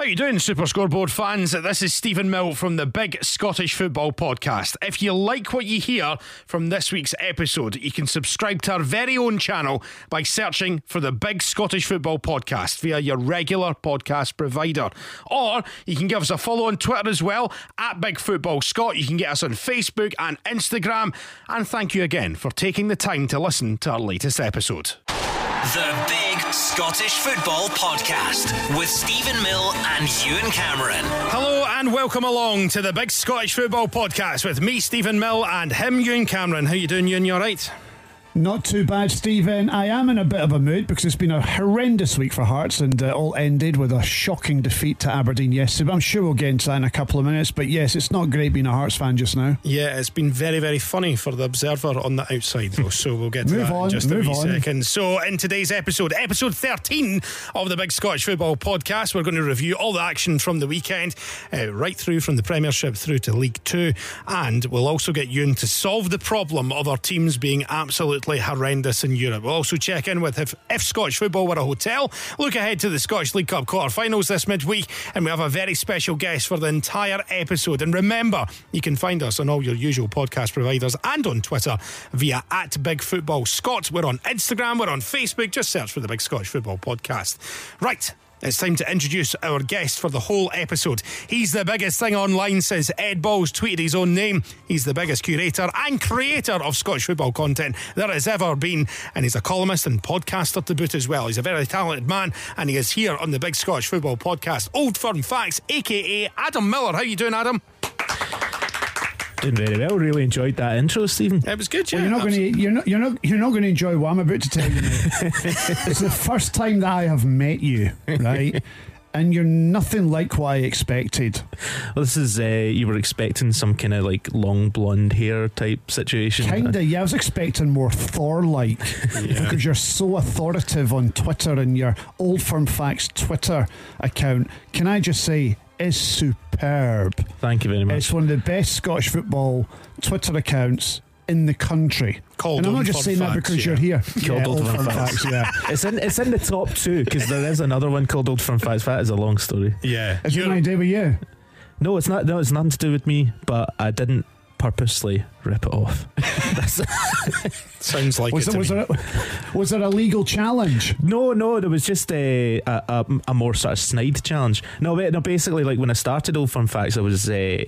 How you doing, Super Scoreboard fans? This is Stephen Mill from the Big Scottish Football Podcast. If you like what you hear from this week's episode, you can subscribe to our very own channel by searching for the Big Scottish Football Podcast via your regular podcast provider. Or you can give us a follow on Twitter as well, at Big Football Scott. You can get us on Facebook and Instagram. And thank you again for taking the time to listen to our latest episode. The Big Scottish Football Podcast with Stephen Mill and Ewan Cameron. Hello and welcome along to the Big Scottish Football Podcast with me, Stephen Mill, and him, Ewan Cameron. How you doing, Ewan? You all right? Not too bad, Stephen. I am in a bit of a mood because it's been a horrendous week for Hearts and uh, all ended with a shocking defeat to Aberdeen yesterday. But I'm sure we'll get into that in a couple of minutes. But yes, it's not great being a Hearts fan just now. Yeah, it's been very, very funny for the observer on the outside, though. So we'll get to Move that on, in just a move wee on. second. So, in today's episode, episode 13 of the Big Scottish Football Podcast, we're going to review all the action from the weekend, uh, right through from the Premiership through to League Two. And we'll also get Ewan to solve the problem of our teams being absolutely horrendous in Europe. We'll also check in with if, if Scottish football were a hotel, look ahead to the Scottish League Cup quarter-finals this midweek, and we have a very special guest for the entire episode. And remember, you can find us on all your usual podcast providers and on Twitter via at Big Football Scott. We're on Instagram, we're on Facebook. Just search for the Big Scottish Football Podcast. Right. It's time to introduce our guest for the whole episode. He's the biggest thing online since Ed Balls tweeted his own name. He's the biggest curator and creator of Scottish football content there has ever been. And he's a columnist and podcaster to boot as well. He's a very talented man and he is here on the Big Scottish Football Podcast. Old Firm Facts, aka Adam Miller. How you doing, Adam? Doing very well. Really enjoyed that intro, Stephen. It was good, yeah. Well, you're not going to you're not you're not you're not going to enjoy what I'm about to tell you. it's the first time that I have met you, right? And you're nothing like what I expected. Well, this is uh, you were expecting some kind of like long blonde hair type situation. Kinda, yeah. I was expecting more Thor-like because you're so authoritative on Twitter and your Old Firm Facts Twitter account. Can I just say, is superb. Thank you very much. It's one of the best Scottish football Twitter accounts in the country. Called and I'm not just Firm saying that because yeah. you're here. Called yeah, Old Old Firm Firm Facts. Facts. Yeah. It's in it's in the top two because there is another one called Old Firm Facts. That is a long story. Yeah. Is it You're- my day with you? No, it's not. No, it's nothing to do with me. But I didn't purposely rip it off. That's, Sounds like Was it was, there a, was there a legal challenge? no, no, there was just a, a, a, a more sort of snide challenge. No, no, basically, like when I started Old Firm Facts, I was. Uh,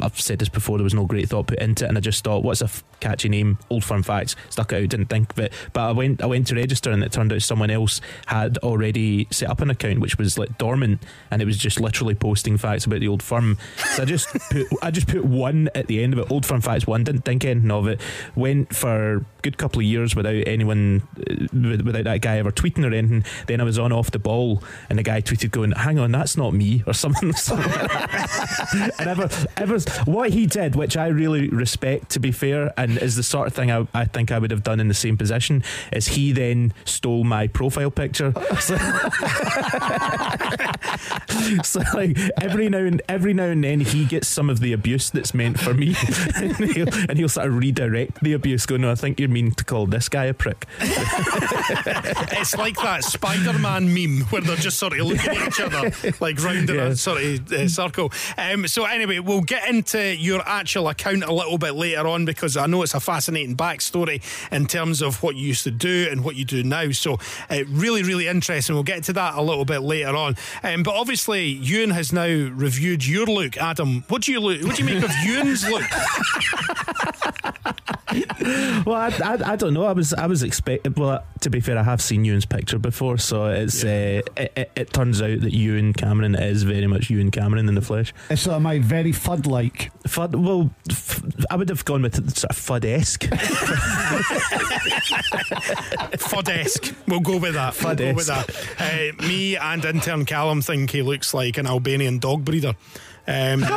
I've said this before. There was no great thought put into it, and I just thought, "What's a f- catchy name?" Old Firm Facts. Stuck it out. Didn't think of it. But I went. I went to register, and it turned out someone else had already set up an account, which was like dormant, and it was just literally posting facts about the old firm. So I just put. I just put one at the end of it. Old Firm Facts one. Didn't think anything of it. Went for good couple of years without anyone, uh, without that guy ever tweeting or anything. Then I was on off the ball, and the guy tweeted going, "Hang on, that's not me," or something. and ever, ever, what he did, which I really respect, to be fair, and is the sort of thing I, I think I would have done in the same position, is he then stole my profile picture. So, so like every now and every now and then he gets some of the abuse that's meant for me, and, he'll, and he'll sort of redirect the abuse. Going, I think you mean to call this guy a prick. It's like that Spider Man meme where they're just sort of looking at each other, like round in Yeah. a sort of uh, circle. Um, so, anyway, we'll get into your actual account a little bit later on because I know it's a fascinating backstory in terms of what you used to do and what you do now. So, uh, really, really interesting. We'll get to that a little bit later on. Um, but obviously, Ewan has now reviewed your look. Adam, what do you look? What do you make of Ewan's look? Well, I, I, I don't know. I was I was expecting. Well, to be fair, I have seen Ewan's picture before, so it's uh, it, it, it turns out that Ewan Cameron is very much Ewan Cameron in the flesh. It's sort of my very fud like. Fud, well, f- I would have gone with sort of Fud esque. Fud esque. We'll go with that. We'll go with that. Uh, me and intern Callum think he looks like an Albanian dog breeder. Um,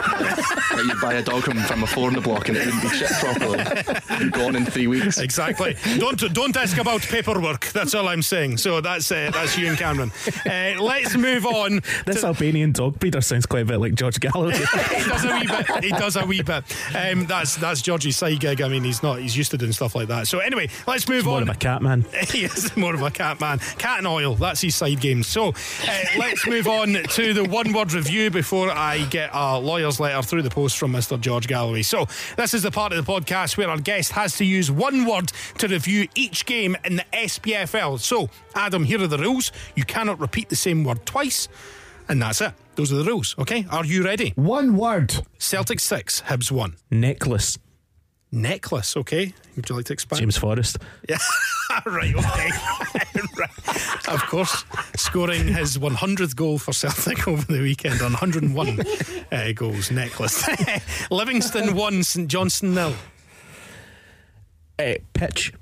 Like you buy a dog from, from a four in the block and it wouldn't be shipped properly. Gone in three weeks. Exactly. don't don't ask about paperwork. That's all I'm saying. So that's uh, that's you and Cameron. Uh, let's move on. This to- Albanian dog breeder sounds quite a bit like George Galloway. he does a wee bit. He does a wee bit. Um, that's that's Georgie's side gig. I mean, he's not. He's used to doing stuff like that. So anyway, let's move More on. of a cat man. he is more of a cat man. Cat and oil. That's his side game. So uh, let's move on to the one word review before I get a lawyer's letter through the post from Mr. George Galloway. So this is the part of the podcast where our guest has to use one word to review each game in the SPFL. So Adam, here are the rules. You cannot repeat the same word twice. And that's it. Those are the rules. Okay. Are you ready? One word. Celtic six, Hibs one. Necklace. Necklace. Okay. Would you like to expand? James Forrest. Yeah. right, okay. right. Of course, scoring his 100th goal for Celtic over the weekend on 101 uh, goals, necklace. Livingston 1, St Johnstone nil. Uh, pitch.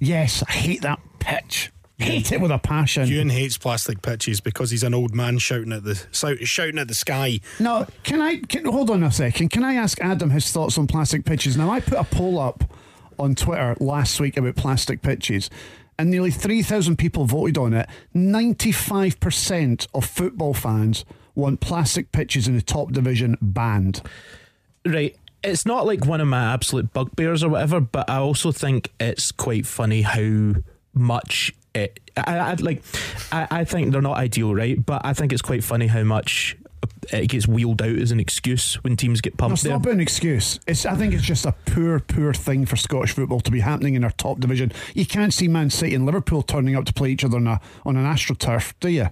Yes, I hate that pitch. Hate it with a passion. Ewan hates plastic pitches because he's an old man shouting at the shouting at the sky. No, can I can, hold on a second? Can I ask Adam his thoughts on plastic pitches? Now, I put a poll up on Twitter last week about plastic pitches, and nearly three thousand people voted on it. Ninety-five percent of football fans want plastic pitches in the top division banned. Right. It's not like one of my absolute bugbears or whatever, but I also think it's quite funny how much it. I, I like. I, I think they're not ideal, right? But I think it's quite funny how much it gets wheeled out as an excuse when teams get pumped. No, it's there. not about an excuse. It's I think it's just a poor, poor thing for Scottish football to be happening in our top division. You can't see Man City and Liverpool turning up to play each other on a on an astroturf, do you?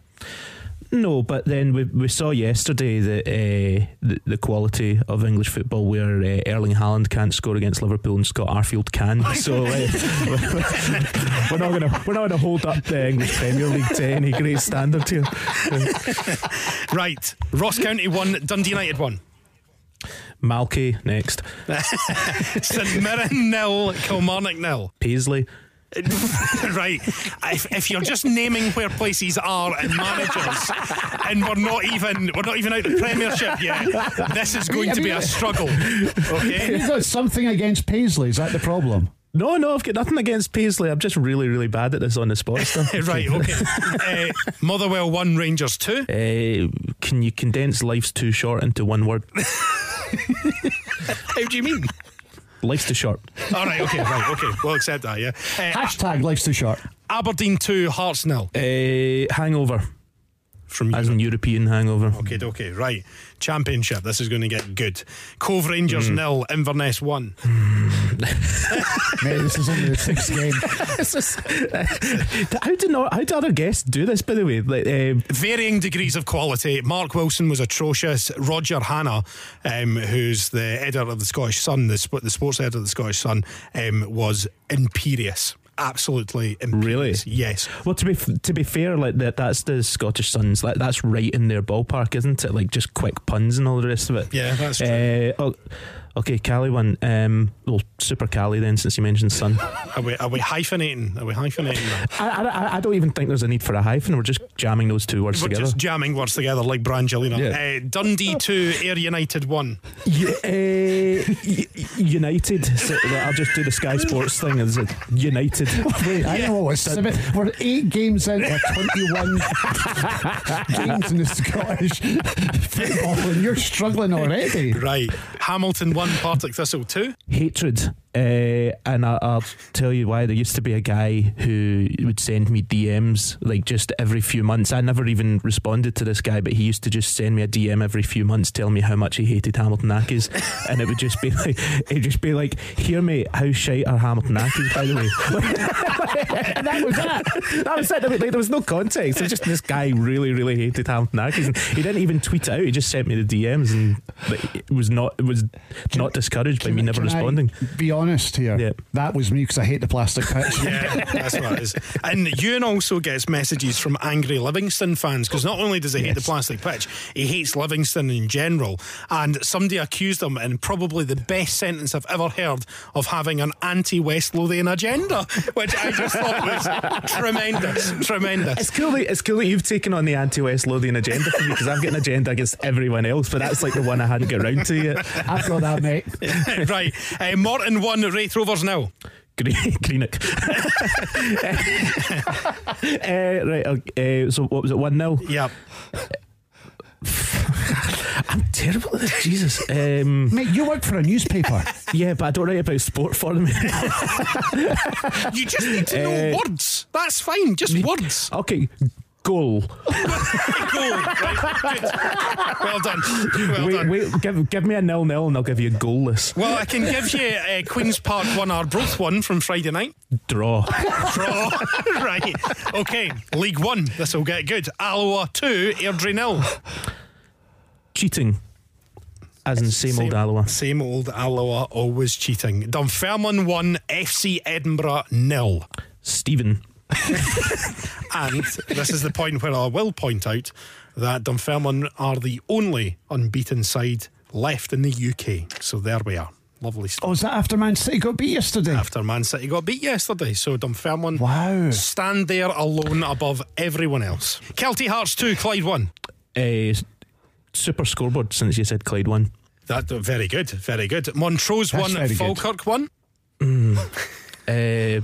No, but then we, we saw yesterday that uh, the, the quality of English football where uh, Erling Haaland can't score against Liverpool and Scott Arfield can. So uh, we're not going to we're not to hold up the English Premier League to any great standard here. Right, Ross County 1, Dundee United 1. Malky next, St Mirren nil, Kilmarnock nil. Paisley. right. If, if you're just naming where places are and managers, and we're not even we're not even out of the Premiership yet, this is going to be a struggle. Okay. You got something against Paisley? Is that the problem? No, no, I've got nothing against Paisley. I'm just really, really bad at this on the spot stuff. right. Okay. Uh, Motherwell one, Rangers two. Uh, can you condense life's too short into one word? How do you mean? Life's too short. All right. Okay. Right. Okay. We'll accept that. Yeah. Uh, Hashtag life's too short. Aberdeen two, Hearts nil. Uh, hangover, From as in European hangover. Okay, okay, right. Championship. This is going to get good. Cove Rangers nil, Inverness one. Mate, this is only the sixth game. It's just- how do not? How do other guests do this? By the way, like, um, Varying degrees of quality. Mark Wilson was atrocious. Roger Hanna, um, who's the editor of the Scottish Sun, the, sp- the sports editor of the Scottish Sun, um, was imperious. Absolutely imperious. Really? Yes. well, to be f- to be fair, like that, that's the Scottish Suns. Like that's right in their ballpark, isn't it? Like just quick puns and all the rest of it. Yeah, that's true. Uh, oh, okay, Cali one. Um, well, Super Cali then, since you mentioned Sun. Are we, are we hyphenating? Are we hyphenating? I, I, I don't even think there's a need for a hyphen. We're just jamming those two words together. We're together. just jamming words together like Brangelina. Yeah. Uh, Dundee 2, Ayr United 1. U- uh, U- United. So, I'll just do the Sky Sports thing. Is it United? Wait, I know what it's seven. We're eight games in, or 21 games in the Scottish football, and you're struggling already. Right. Hamilton 1, Partick Thistle 2. hatred. Uh, and I, I'll tell you why. There used to be a guy who would send me DMs like just every few months. I never even responded to this guy, but he used to just send me a DM every few months telling me how much he hated Hamilton Accies. and it would just be like, it'd just be like, here, mate, how shite are Hamilton Accies, by the way? that was that. That was it. I mean, like, there was no context. It was just this guy really, really hated Hamilton Accies. And he didn't even tweet it out. He just sent me the DMs and it was not, it was not discouraged by me never responding. be honest honest here. Yeah. That was me because I hate the plastic pitch. Yeah, that's what it is. And Ewan also gets messages from angry Livingston fans because not only does he hate the plastic pitch, he hates Livingston in general. And somebody accused him, in probably the best sentence I've ever heard, of having an anti West Lothian agenda, which I just thought was tremendous. Tremendous. It's cool. That, it's cool that you've taken on the anti-West Lothian agenda for me because I've got an agenda against everyone else, but that's like the one I hadn't got round to yet. I've got that, mate. right. Uh, Morton won, Raith Rovers now. Green- Greenock. uh, right. Uh, so what was it? One 0 Yeah. I'm terrible at this. Jesus. Um, Mate, you work for a newspaper. yeah, but I don't write about sport for them. You just need to know Uh, words. That's fine. Just words. okay. Goal. Go. Right. Good. Well done. Well wait, done. wait. Give, give me a nil nil, and I'll give you a goalless Well, I can give you uh, Queen's Park 1 Arbroath 1 from Friday night. draw. Draw. right. Okay. League 1. This will get good. Alloa 2, Airdrie nil. Cheating. As in same, old Alloa. Same old Alloa, always cheating. Dunfermline 1, FC Edinburgh nil. Stephen. And this is the point where I will point out that Dunfermline are the only unbeaten side left in the UK. So there we are. Lovely stuff. Oh, is that after Man City got beat yesterday? After Man City got beat yesterday, so Dunfermline Wow. stand there alone above everyone else. Kelty Hearts 2, Clyde 1. Uh, super scoreboard since you said Clyde 1. That very good, very good. Montrose That's one, very good. Falkirk one. Uh,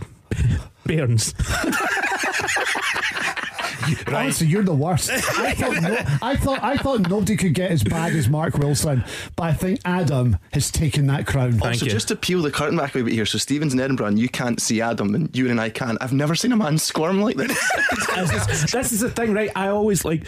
Bairns. Honestly, you're the worst. I thought, no, I thought I thought nobody could get as bad as Mark Wilson, but I think Adam has taken that crown. Thank Also, you. just to peel the curtain back a wee bit here, so Stephen's in Edinburgh and you can't see Adam, and you and I can't. I've never seen a man squirm like this. this is the thing, right? I always like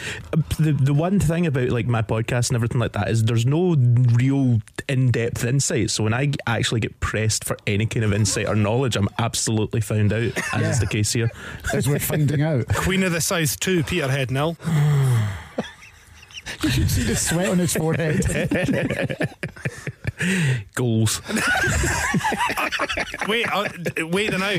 the the one thing about like my podcast and everything like that is there's no real in depth insight. So when I actually get pressed for any kind of insight or knowledge, I'm absolutely found out, as is the case here. As we're finding out, Queen of the South 2, Peterhead nil. you should see the sweat on his forehead. Goals. Wait, uh, d- wait now.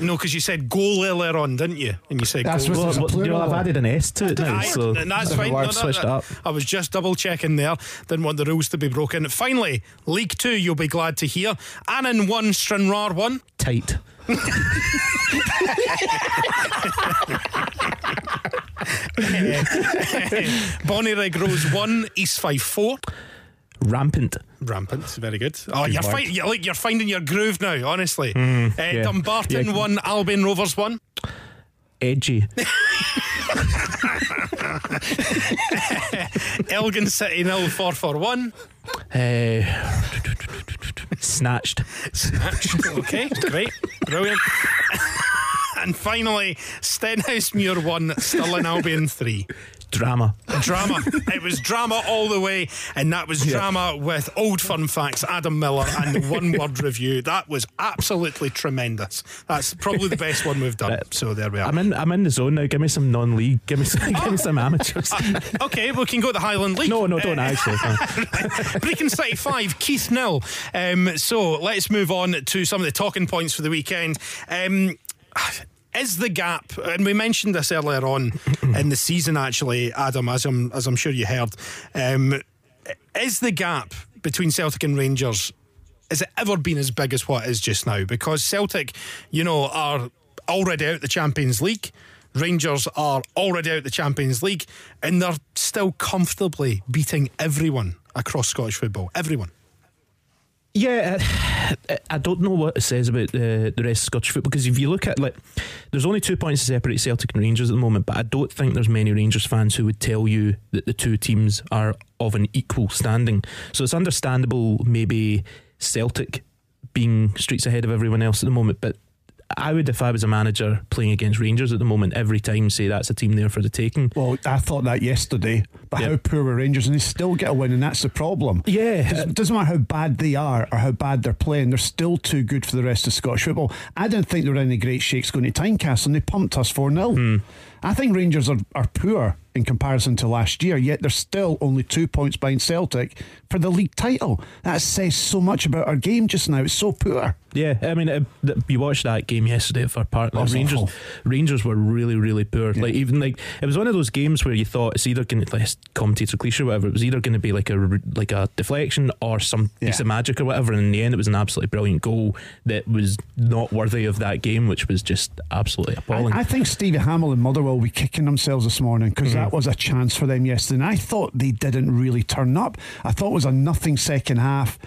No, because you said goal earlier on, didn't you? And you said That's goal. what- Well, well, you know. I've added an S to it now, Aye, so that's fine. I've No, no, switched no, up. I was just double checking there. Didn't want the rules to be broken. Finally, League Two, you'll be glad to hear. Annan 1, Stranraer 1. Tight. Bonnyrigg Rose 1, East Fife 4. Rampant. Rampant, very good. Oh, you're, fi- you're, like, you're finding your groove now, honestly. uh, Dumbarton Yeah. 1, Albion Rovers 1. Edgy. Elgin City 0, Forfar 1. Uh, snatched. Snatched. okay, great. Brilliant. and finally, Stenhousemuir 1, Stirling Albion 3. Drama. Drama. it was drama all the way, and that was drama with Old Firm Facts, Adam Miller, and the one word review. That was absolutely tremendous. That's probably the best one we've done. So there we are. I'm in. I'm in the zone now. Give me some non-league. Give me some. give me some amateurs. okay, we can go to the Highland League. No, no, don't Uh, actually. no. Brechin City 5, Keith nil. Um, so let's move on to some of the talking points for the weekend. Um, is the gap, and we mentioned this earlier on in the season, actually, Adam, as I'm, as I'm sure you heard, um, is the gap between Celtic and Rangers, has it ever been as big as what it is just now? Because Celtic, you know, are already out the Champions League. Rangers are already out the Champions League, and they're still comfortably beating everyone across Scottish football. Everyone. Yeah, I, I don't know what it says about the the rest of Scottish football because if you look at like, there's only two points to separate Celtic and Rangers at the moment, but I don't think there's many Rangers fans who would tell you that the two teams are of an equal standing. So it's understandable maybe Celtic being streets ahead of everyone else at the moment, but I would, if I was a manager playing against Rangers at the moment, every time say that's a team there for the taking. Well, I thought that yesterday, but Yeah. how poor were Rangers, and they still get a win, and that's the problem. Yeah, It doesn't matter how bad they are or how bad they're playing, they're still too good for the rest of Scottish football. I didn't think they were any great shakes going to Tynecastle, and they pumped us 4 0. I think Rangers are, are poor in comparison to last year, yet they're still only two points behind Celtic for the league title. That says so much about our game just now. It's so poor. Yeah, I mean, um, it, you watched that game yesterday Fir Park. Like, Rangers, awful. Rangers were really, really poor. Yeah. Like even like it was one of those games where you thought it's either going to like commentator cliche or whatever. It was either going to be like a like a deflection or some yeah. piece of magic or whatever. And in the end, it was an absolutely brilliant goal that was not worthy of that game, which was just absolutely appalling. I, I think Stevie Hammell and Motherwell will be kicking themselves this morning because mm-hmm. that was a chance for them yesterday. And I thought they didn't really turn up. I thought it was a nothing second half.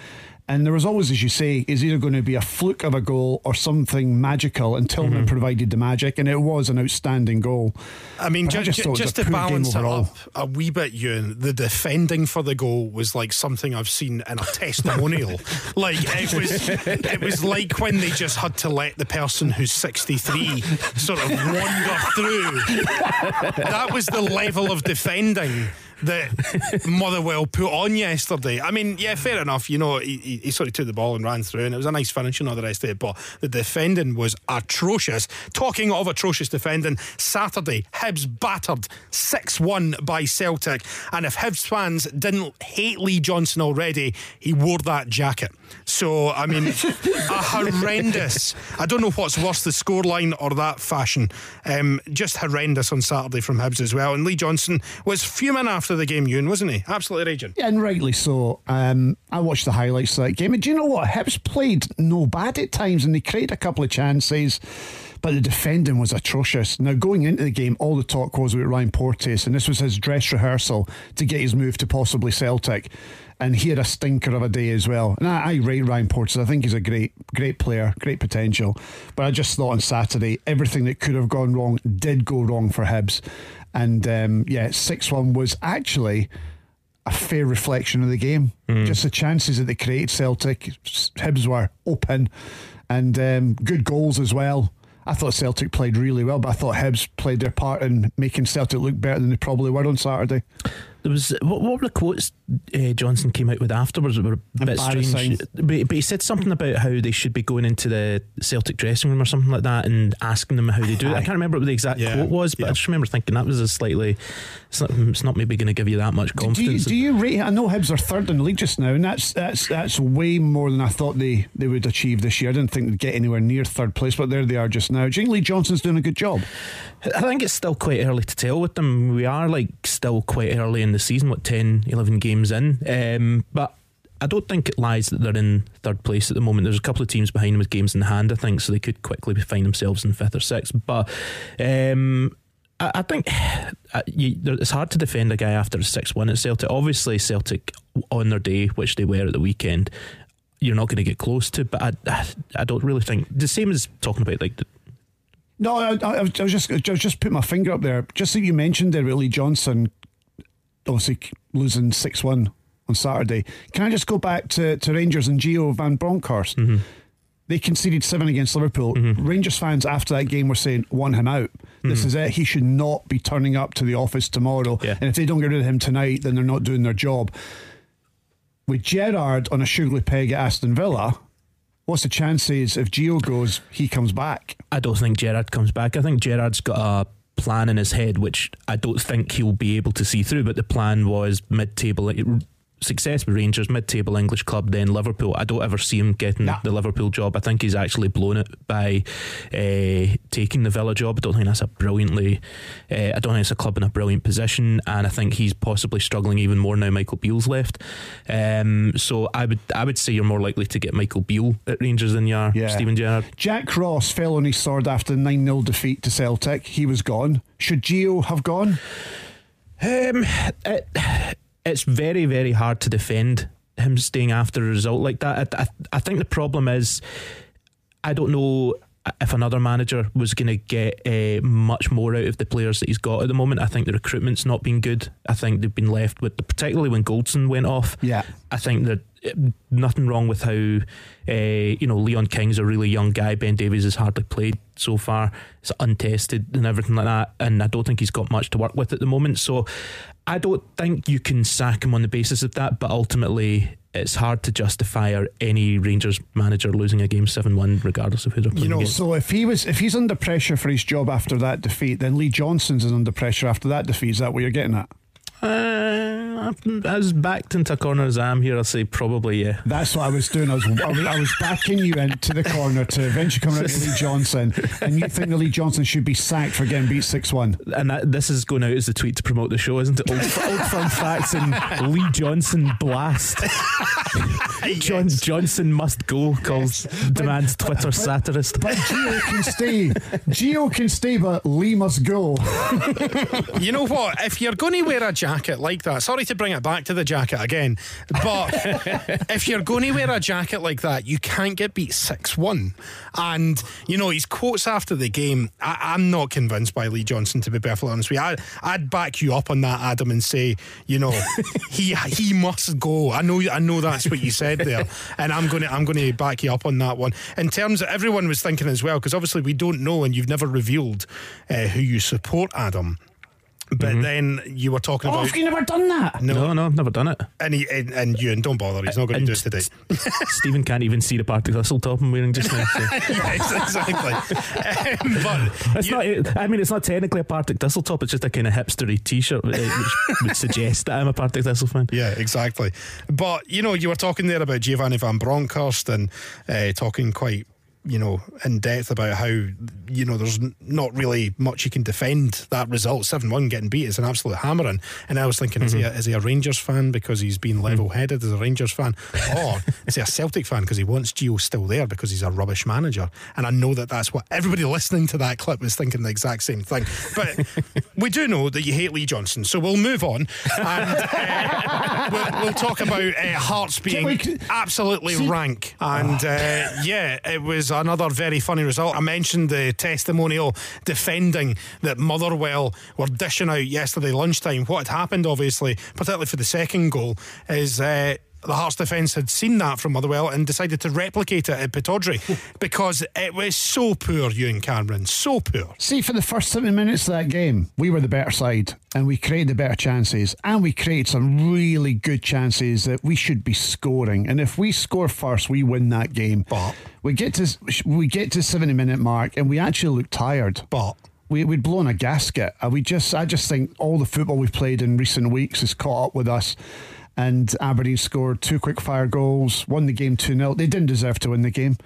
And there was always, as you say, is either going to be a fluke of a goal or something magical, and Tillman mm-hmm. provided the magic, and it was an outstanding goal. I mean, ju- I just, just to balance it up a wee bit, Ewan, the defending for the goal was like something I've seen in a testimonial. like it was, it was like when they just had to let the person who's 63 sort of wander through. that was the level of defending that Motherwell put on yesterday. I mean, yeah, fair enough. You know, he, he, he, sort of took the ball and ran through, and it was a nice finish and all the rest of it. But the defending was atrocious. Talking of atrocious defending, Saturday, Hibs battered 6 1 by Celtic. And if Hibs fans didn't hate Lee Johnson already, he wore that jacket. So, I mean, a horrendous. I don't know what's worse, the scoreline or that fashion. Um, just horrendous on Saturday from Hibs as well. And Lee Johnson was fuming after the game, Ewan, wasn't he? Absolutely raging. Yeah, and rightly so. Um, I watched the highlights of that game. And do you know what? Hibs played no bad at times and they created a couple of chances but the defending was atrocious. Now, going into the game, all the talk was about Ryan Porteous, and this was his dress rehearsal to get his move to possibly Celtic and he had a stinker of a day as well. And I, I rate Ryan Porteous. I think he's a great, great player, great potential. But I just thought on Saturday, everything that could have gone wrong did go wrong for Hibs. And um, yeah, 6 1 was actually a fair reflection of the game. Mm. Just the chances that they created, Celtic, Hibs were open and um, good goals as well. I thought Celtic played really well, but I thought Hibs played their part in making Celtic look better than they probably were on Saturday. There was what, what were the quotes uh, Johnson came out with afterwards? That were a bit strange, but, but, he said something about how they should be going into the Celtic dressing room or something like that and asking them how they do it. I can't remember what the exact yeah. quote was, but yeah. I just remember thinking that was a slightly. It's not, it's not maybe going to give you that much confidence. Do you, do you rate? I know Hibs are third in the league just now, and that's that's that's way more than I thought they, they would achieve this year. I didn't think they'd get anywhere near third place, but there they are just now. Do you think Lee Johnson's doing a good job? I think it's still quite early to tell with them. We are like still quite early in the season, what 10, 11 games in. Um, but I don't think it lies that they're in third place at the moment. There's a couple of teams behind them with games in hand, I think, so they could quickly find themselves in fifth or sixth. But um, I, I, think uh, you, it's hard to defend a guy after a 6 1 at Celtic. Obviously, Celtic on their day, which they were at the weekend, you're not going to get close to. But I, I don't really think the same as talking about like the, no, I, I, I, was just I was just put my finger up there. Just that you mentioned there, Willie Johnson, obviously losing six one on Saturday. Can I just go back to, to Rangers and Gio Van Bronckhorst? Mm-hmm. They conceded seven against Liverpool. Mm-hmm. Rangers fans after that game were saying, "Want him out. This mm-hmm. is it. He should not be turning up to the office tomorrow. Yeah. And if they don't get rid of him tonight, then they're not doing their job." With Gerrard on a sugary peg at Aston Villa, What's the chances if Gio goes, he comes back? I don't think Gerrard comes back. I think Gerrard's got a plan in his head, which I don't think he'll be able to see through. But the plan was mid-table success with Rangers, mid-table English club, then Liverpool. I don't ever see him getting nah. the Liverpool job. I think he's actually blown it by uh, taking the Villa job. I don't think that's a brilliantly. Uh, I don't think it's a club in a brilliant position, and I think he's possibly struggling even more now. Michael Beale's left, um, so I would I would say you're more likely to get Michael Beale at Rangers than you are yeah. Steven Gerrard. Jack Ross fell on his sword after the nine 0 defeat to Celtic. He was gone. Should Gio have gone? Um. It, it's very, very hard to defend him staying after a result like that. I, I, I think the problem is, I don't know if another manager was going to get uh, much more out of the players that he's got at the moment. I think the recruitment's not been good. I think they've been left with, particularly when Goldson went off. Yeah, I think that nothing wrong with how uh, you know Leon King's a really young guy. Ben Davies has hardly played so far. It's untested and everything like that, and I don't think he's got much to work with at the moment. So I don't think you can sack him on the basis of that, but ultimately it's hard to justify any Rangers manager losing a game seven one, regardless of who they're playing You know, against. So if he was if he's under pressure for his job after that defeat, then Lee Johnson's is under pressure after that defeat. Is that what you're getting at? Uh, as backed into a corner as I am here, I'll say probably yeah. That's what I was doing. I was I was, I was backing you into the corner to eventually come out to Lee Johnson, and you think that Lee Johnson should be sacked for getting beat six one. And that, this is going out as the tweet to promote the show, isn't it? Old, Old Firm Facts and Lee Johnson blast. John Johnson must go. Calls demands Twitter satirist. But Gio can stay. Gio can stay, but Lee must go. You know what? If you're going to wear a jacket like that, sorry to bring it back to the jacket again, but if you're going to wear a jacket like that, you can't get beat 6 1. And, you know, his quotes after the game, I, I'm not convinced by Lee Johnson, to be perfectly honest with you. I, I'd back you up on that, Adam, and say, you know, he he must go. I know I know that's what you said there. And I'm going to I'm going to back you up on that one. In terms of everyone was thinking as well, because obviously we don't know and you've never revealed uh, who you support, Adam. But then you were talking Oh, about have you never done that? No, no, no I've never done it. and, he, and and Ewan, don't bother. He's not going to do it today. Stephen can't even see the Partick Thistle top I'm wearing just now. So. yes, exactly. Um, but It's you- not. I mean, it's not technically a Partick Thistle top. It's just a kind of hipstery T-shirt, uh, which would suggest that I'm a Partick Thistle fan. Yeah, exactly. But you know, you were talking there about Giovanni Van Bronckhorst and uh, talking quite, you know, in depth about how you know there's not really much you can defend that result. Seven one getting beat is an absolute hammering. And I was thinking, is, he a, is he a Rangers fan because he's been level headed as a Rangers fan, or is he a Celtic fan because he wants Gio still there because he's a rubbish manager? And I know that that's what everybody listening to that clip was thinking the exact same thing. But we do know that you hate Lee Johnson, so we'll move on and uh, we'll, we'll talk about uh, Hearts being we absolutely See- rank. And uh, yeah, it was another very funny result. I mentioned the testimonial defending that Motherwell were dishing out yesterday lunchtime. What had happened, obviously, particularly for the second goal, is. Uh, the Hearts defence had seen that from Motherwell and decided to replicate it at Pittodrie because it was so poor, Ewan Cameron, so poor. See, for the first 70 minutes of that game, we were the better side and we created the better chances and we created some really good chances that we should be scoring. And if we score first, we win that game. But- we get to we get to 70 minute mark and we actually look tired. But we, we'd blown a gasket. And we just, I just think all the football we've played in recent weeks has caught up with us. And Aberdeen scored two quick fire goals, won the game 2 0. They didn't deserve to win the game.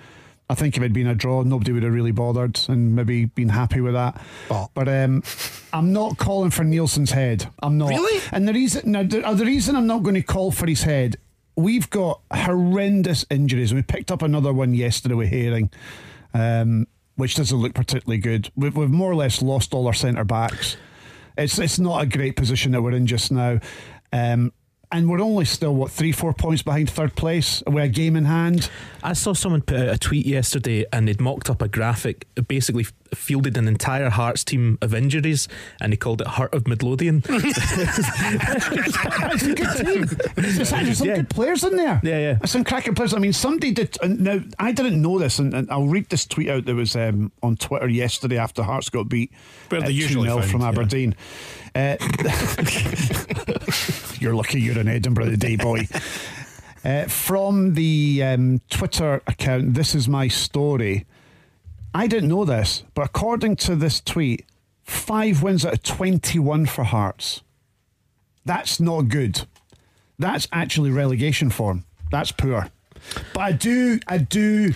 I think if it had been a draw, nobody would have really bothered and maybe been happy with that. But- But um, I'm not calling for Neilson's head. I'm not. Really? And the reason, now, the, uh, the reason I'm not going to call for his head, we've got horrendous injuries. We picked up another one yesterday with Herring. Um, which doesn't look particularly good. We've, we've more or less lost all our centre backs. It's it's not a great position that we're in just now, um, and we're only still what three four points behind third place with a game in hand. I saw someone put out a tweet yesterday and they'd mocked up a graphic, basically fielded an entire Hearts team of injuries, and they called it Heart of Midlothian. it's a good team. There's actually some Yeah. good players in there. Yeah, yeah. Some cracking players. I mean, somebody did. Now I didn't know this, and, and I'll read this tweet out that was um, on Twitter yesterday after Hearts got beat Where they at usually 2-0 found, from yeah. Aberdeen. Uh, you're lucky you're in Edinburgh today, boy. Uh, from the um, Twitter account, this is my story. I didn't know this, but according to this tweet, five wins out of 21 for Hearts. That's not good. That's actually relegation form. That's poor. But I do, I do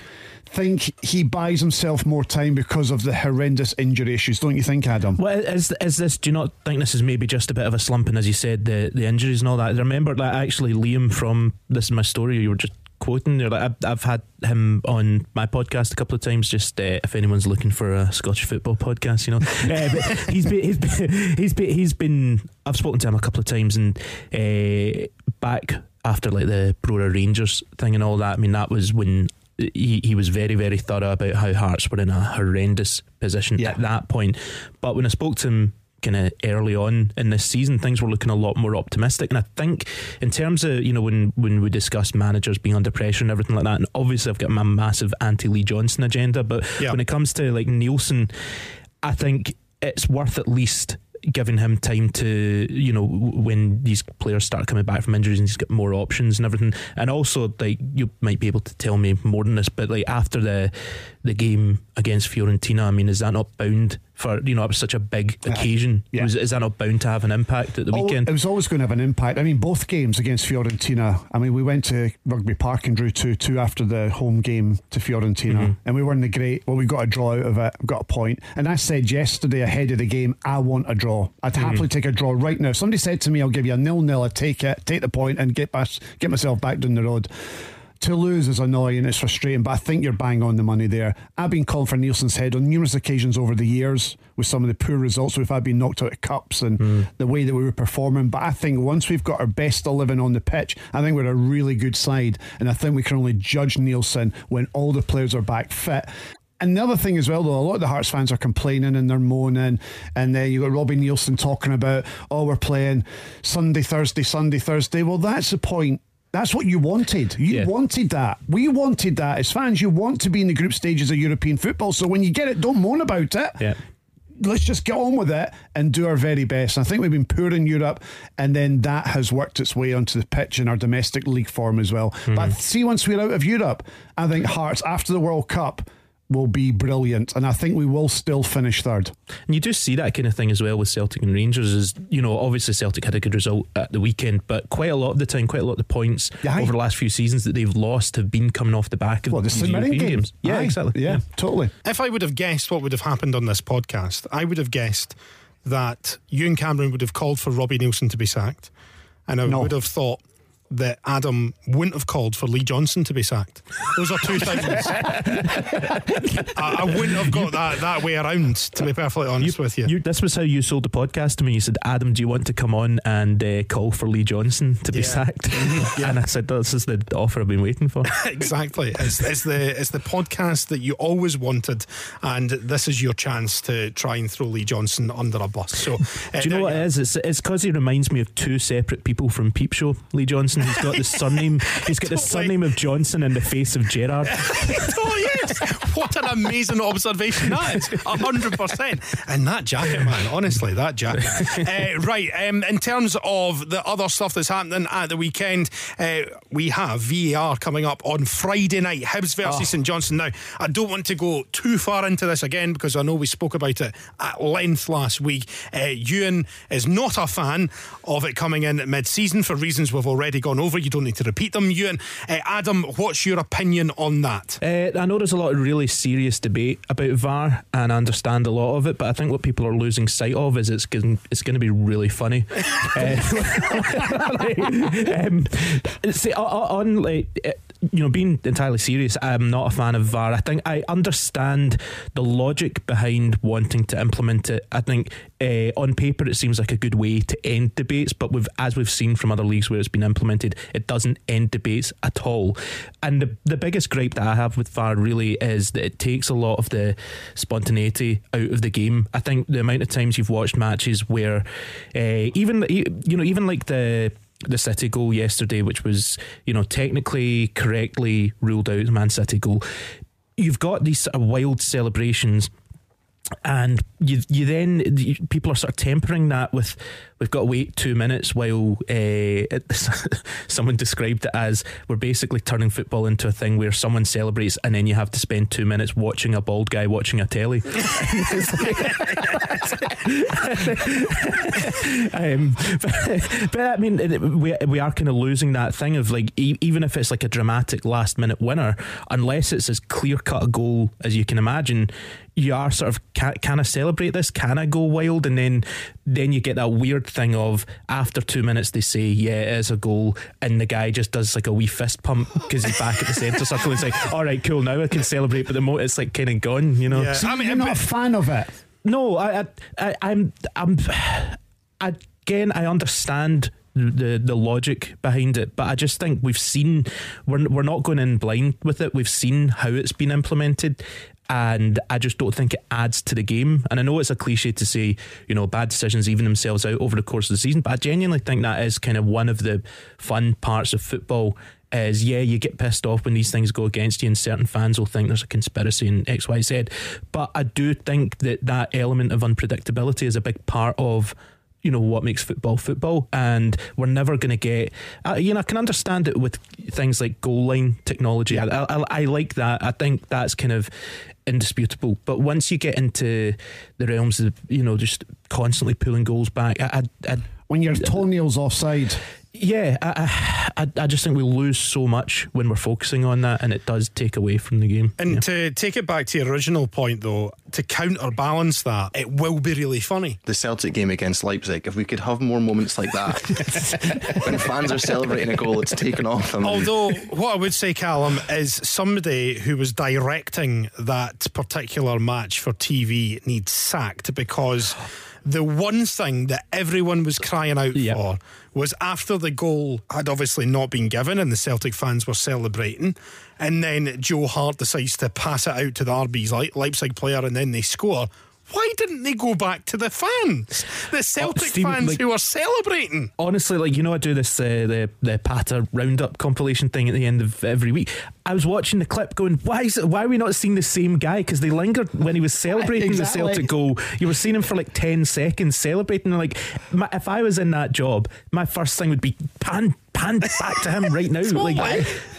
think he buys himself more time because of the horrendous injury issues, don't you think, Adam? Well, is is this? Do you not think this is maybe just a bit of a slump? And as you said, the the injuries and all that. I remember that actually Liam from this is my story. You were just quoting. You're like, I've, I've had him on my podcast a couple of times. Just uh, if anyone's looking for a Scottish football podcast, you know, uh, he's been he's been, he's been he's been. I've spoken to him a couple of times and uh, back after like the Brora Rangers thing and all that. I mean, that was when. He, he was very, very thorough about how Hearts were in a horrendous position Yeah. at that point. But when I spoke to him kind of early on in this season, things were looking a lot more optimistic. And I think in terms of, you know, when, when we discuss managers being under pressure and everything like that, and obviously I've got my massive anti Lee Johnson agenda, but Yeah. when it comes to like Neilson, I think it's worth at least giving him time to, you know, when these players start coming back from injuries and he's got more options and everything. And also, like, you might be able to tell me more than this, but like after the the game against Fiorentina, I mean, is that not bound for, you know, it was such a big occasion? yeah. Was, is that not bound to have an impact at the Oh, weekend? It was always going to have an impact. I mean, both games against Fiorentina. I mean, we went to Rugby Park and drew 2 2 after the home game to Fiorentina. Mm-hmm. And we were in the great, well, we got a draw out of it, got a point. And I said yesterday ahead of the game, I want a draw. I'd Mm-hmm. happily take a draw right now. If somebody said to me, I'll give you a nil nil, I'd take it, take the point and get, my, get myself back down the road. To lose is annoying, it's frustrating, but I think you're bang on the money there. I've been calling for Neilson's head on numerous occasions over the years with some of the poor results we've had being knocked out of cups and hmm. the way that we were performing. But I think once we've got our best 11 on the pitch, I think we're a really good side. And I think we can only judge Neilson when all the players are back fit. And the other thing as well, though, a lot of the Hearts fans are complaining and they're moaning, and then you've got Robbie Neilson talking about, oh, we're playing Sunday, Thursday, Sunday, Thursday. Well, that's the point. That's what you wanted. You Yeah. wanted that. We wanted that. As fans, you want to be in the group stages of European football. So when you get it, don't moan about it. yeah. Let's just get on with it and do our very best. And I think we've been poor in Europe, and then that has worked its way onto the pitch in our domestic league form as well. But hmm. see, once we're out of Europe, I think Hearts after the World Cup will be brilliant, and I think we will still finish third. And you do see that kind of thing as well with Celtic and Rangers. Is you know obviously Celtic had a good result at the weekend, but quite a lot of the time, quite a lot of the points Yeah, aye. over the last few seasons that they've lost have been coming off the back of Well, the these St Mirren European game. games. Yeah, Aye. exactly. Yeah, totally. If I would have guessed what would have happened on this podcast, I would have guessed that Ewan Cameron would have called for Robbie Neilson to be sacked. And I No. would have thought that Adam wouldn't have called for Lee Johnson to be sacked. Those are two things. I, I wouldn't have got that, that way around, to be perfectly honest with you. You, this was how you sold the podcast to me. You said, "Adam, do you want to come on and uh, call for Lee Johnson to be Yeah. sacked?" And I said, "This is the offer I've been waiting for." exactly. It's, it's the it's the podcast that you always wanted, and this is your chance to try and throw Lee Johnson under a bus. So, uh, Do you know what it is? It's it's because he reminds me of two separate people from Peep Show. Lee Johnson. He's got the surname. He's got the Totally. surname of Johnson and the face of Gerard. oh yes! What an amazing observation that is. A hundred percent. And that jacket, man. Honestly, that jacket. uh, right. Um, in terms of the other stuff that's happening at the weekend, uh, we have VAR coming up on Friday night. Hibs versus St Johnstone. Now, I don't want to go too far into this again because I know we spoke about it at length last week. Uh, Ewan is not a fan of it coming in mid-season for reasons we've already gone over. You don't need to repeat them, Ewan. Uh, Adam, what's your opinion on that? Uh, I know there's a lot of really serious debate about VAR, and I understand a lot of it. But I think what people are losing sight of is it's going it's going to be really funny. uh, um, see, on- on like. You know, being entirely serious, I'm not a fan of VAR. I think I understand the logic behind wanting to implement it. I think uh, on paper it seems like a good way to end debates, but we've, as we've seen from other leagues where it's been implemented, it doesn't end debates at all. And the, the biggest gripe that I have with VAR really is that it takes a lot of the spontaneity out of the game. I think the amount of times you've watched matches where uh, even you know even like the the City goal yesterday, which was you know technically correctly ruled out, Man City goal. You've got these sort of wild celebrations and you you then you, people are sort of tempering that with we've got to wait two minutes while uh, it, someone described it as we're basically turning football into a thing where someone celebrates and then you have to spend two minutes watching a bald guy watching a telly. um, but, but I mean, we we are kind of losing that thing of like e- even if it's like a dramatic last minute winner, unless it's as clear cut a goal as you can imagine, you are sort of can, can I celebrate this? Can I go wild? And then then you get that weird thing of after two minutes they say yeah it is a goal, and the guy just does like a wee fist pump because he's back at the centre circle. and It's like all right, cool, now I can celebrate, but the moment it's like kind of gone, you know. Yeah. So I mean, you're not a fan of it. No, I, I, I I'm, I'm, again, I understand the the logic behind it, but I just think we've seen we're we're not going in blind with it. We've seen how it's been implemented. And I just don't think it adds to the game. And I know it's a cliche to say, you know, bad decisions even themselves out over the course of the season, but I genuinely think that is kind of one of the fun parts of football is yeah, you get pissed off when these things go against you, and certain fans will think there's a conspiracy in X, Y, Z. But I do think that that element of unpredictability is a big part of you know what makes football football and we're never going to get uh, you know I can understand it with things like goal line technology I, I, I like that I think that's kind of indisputable but once you get into the realms of you know just constantly pulling goals back I, I, I When your toenails offside. Yeah, I, I, I just think we lose so much when we're focusing on that, and it does take away from the game. And Yeah. to take it back to your original point, though, to counterbalance that, it will be really funny. The Celtic game against Leipzig, if we could have more moments like that, when fans are celebrating a goal, it's taken off them. Although, what I would say, Callum, is somebody who was directing that particular match for TV needs sacked because the one thing that everyone was crying out Yep. for was after the goal had obviously not been given and the Celtic fans were celebrating, and then Joe Hart decides to pass it out to the RB's Le- Leipzig player and then they score. Why didn't they go back to the fans? The Celtic Stephen, fans like- who are celebrating. Honestly, like you know, I do this uh, the the Pata roundup compilation thing at the end of every week. I was watching the clip, going, "Why is it? Why are we not seeing the same guy? Because they lingered when he was celebrating Exactly. the Celtic goal. You were seeing him for like ten seconds celebrating. And like, my, if I was in that job, my first thing would be pan pan back to him right now. like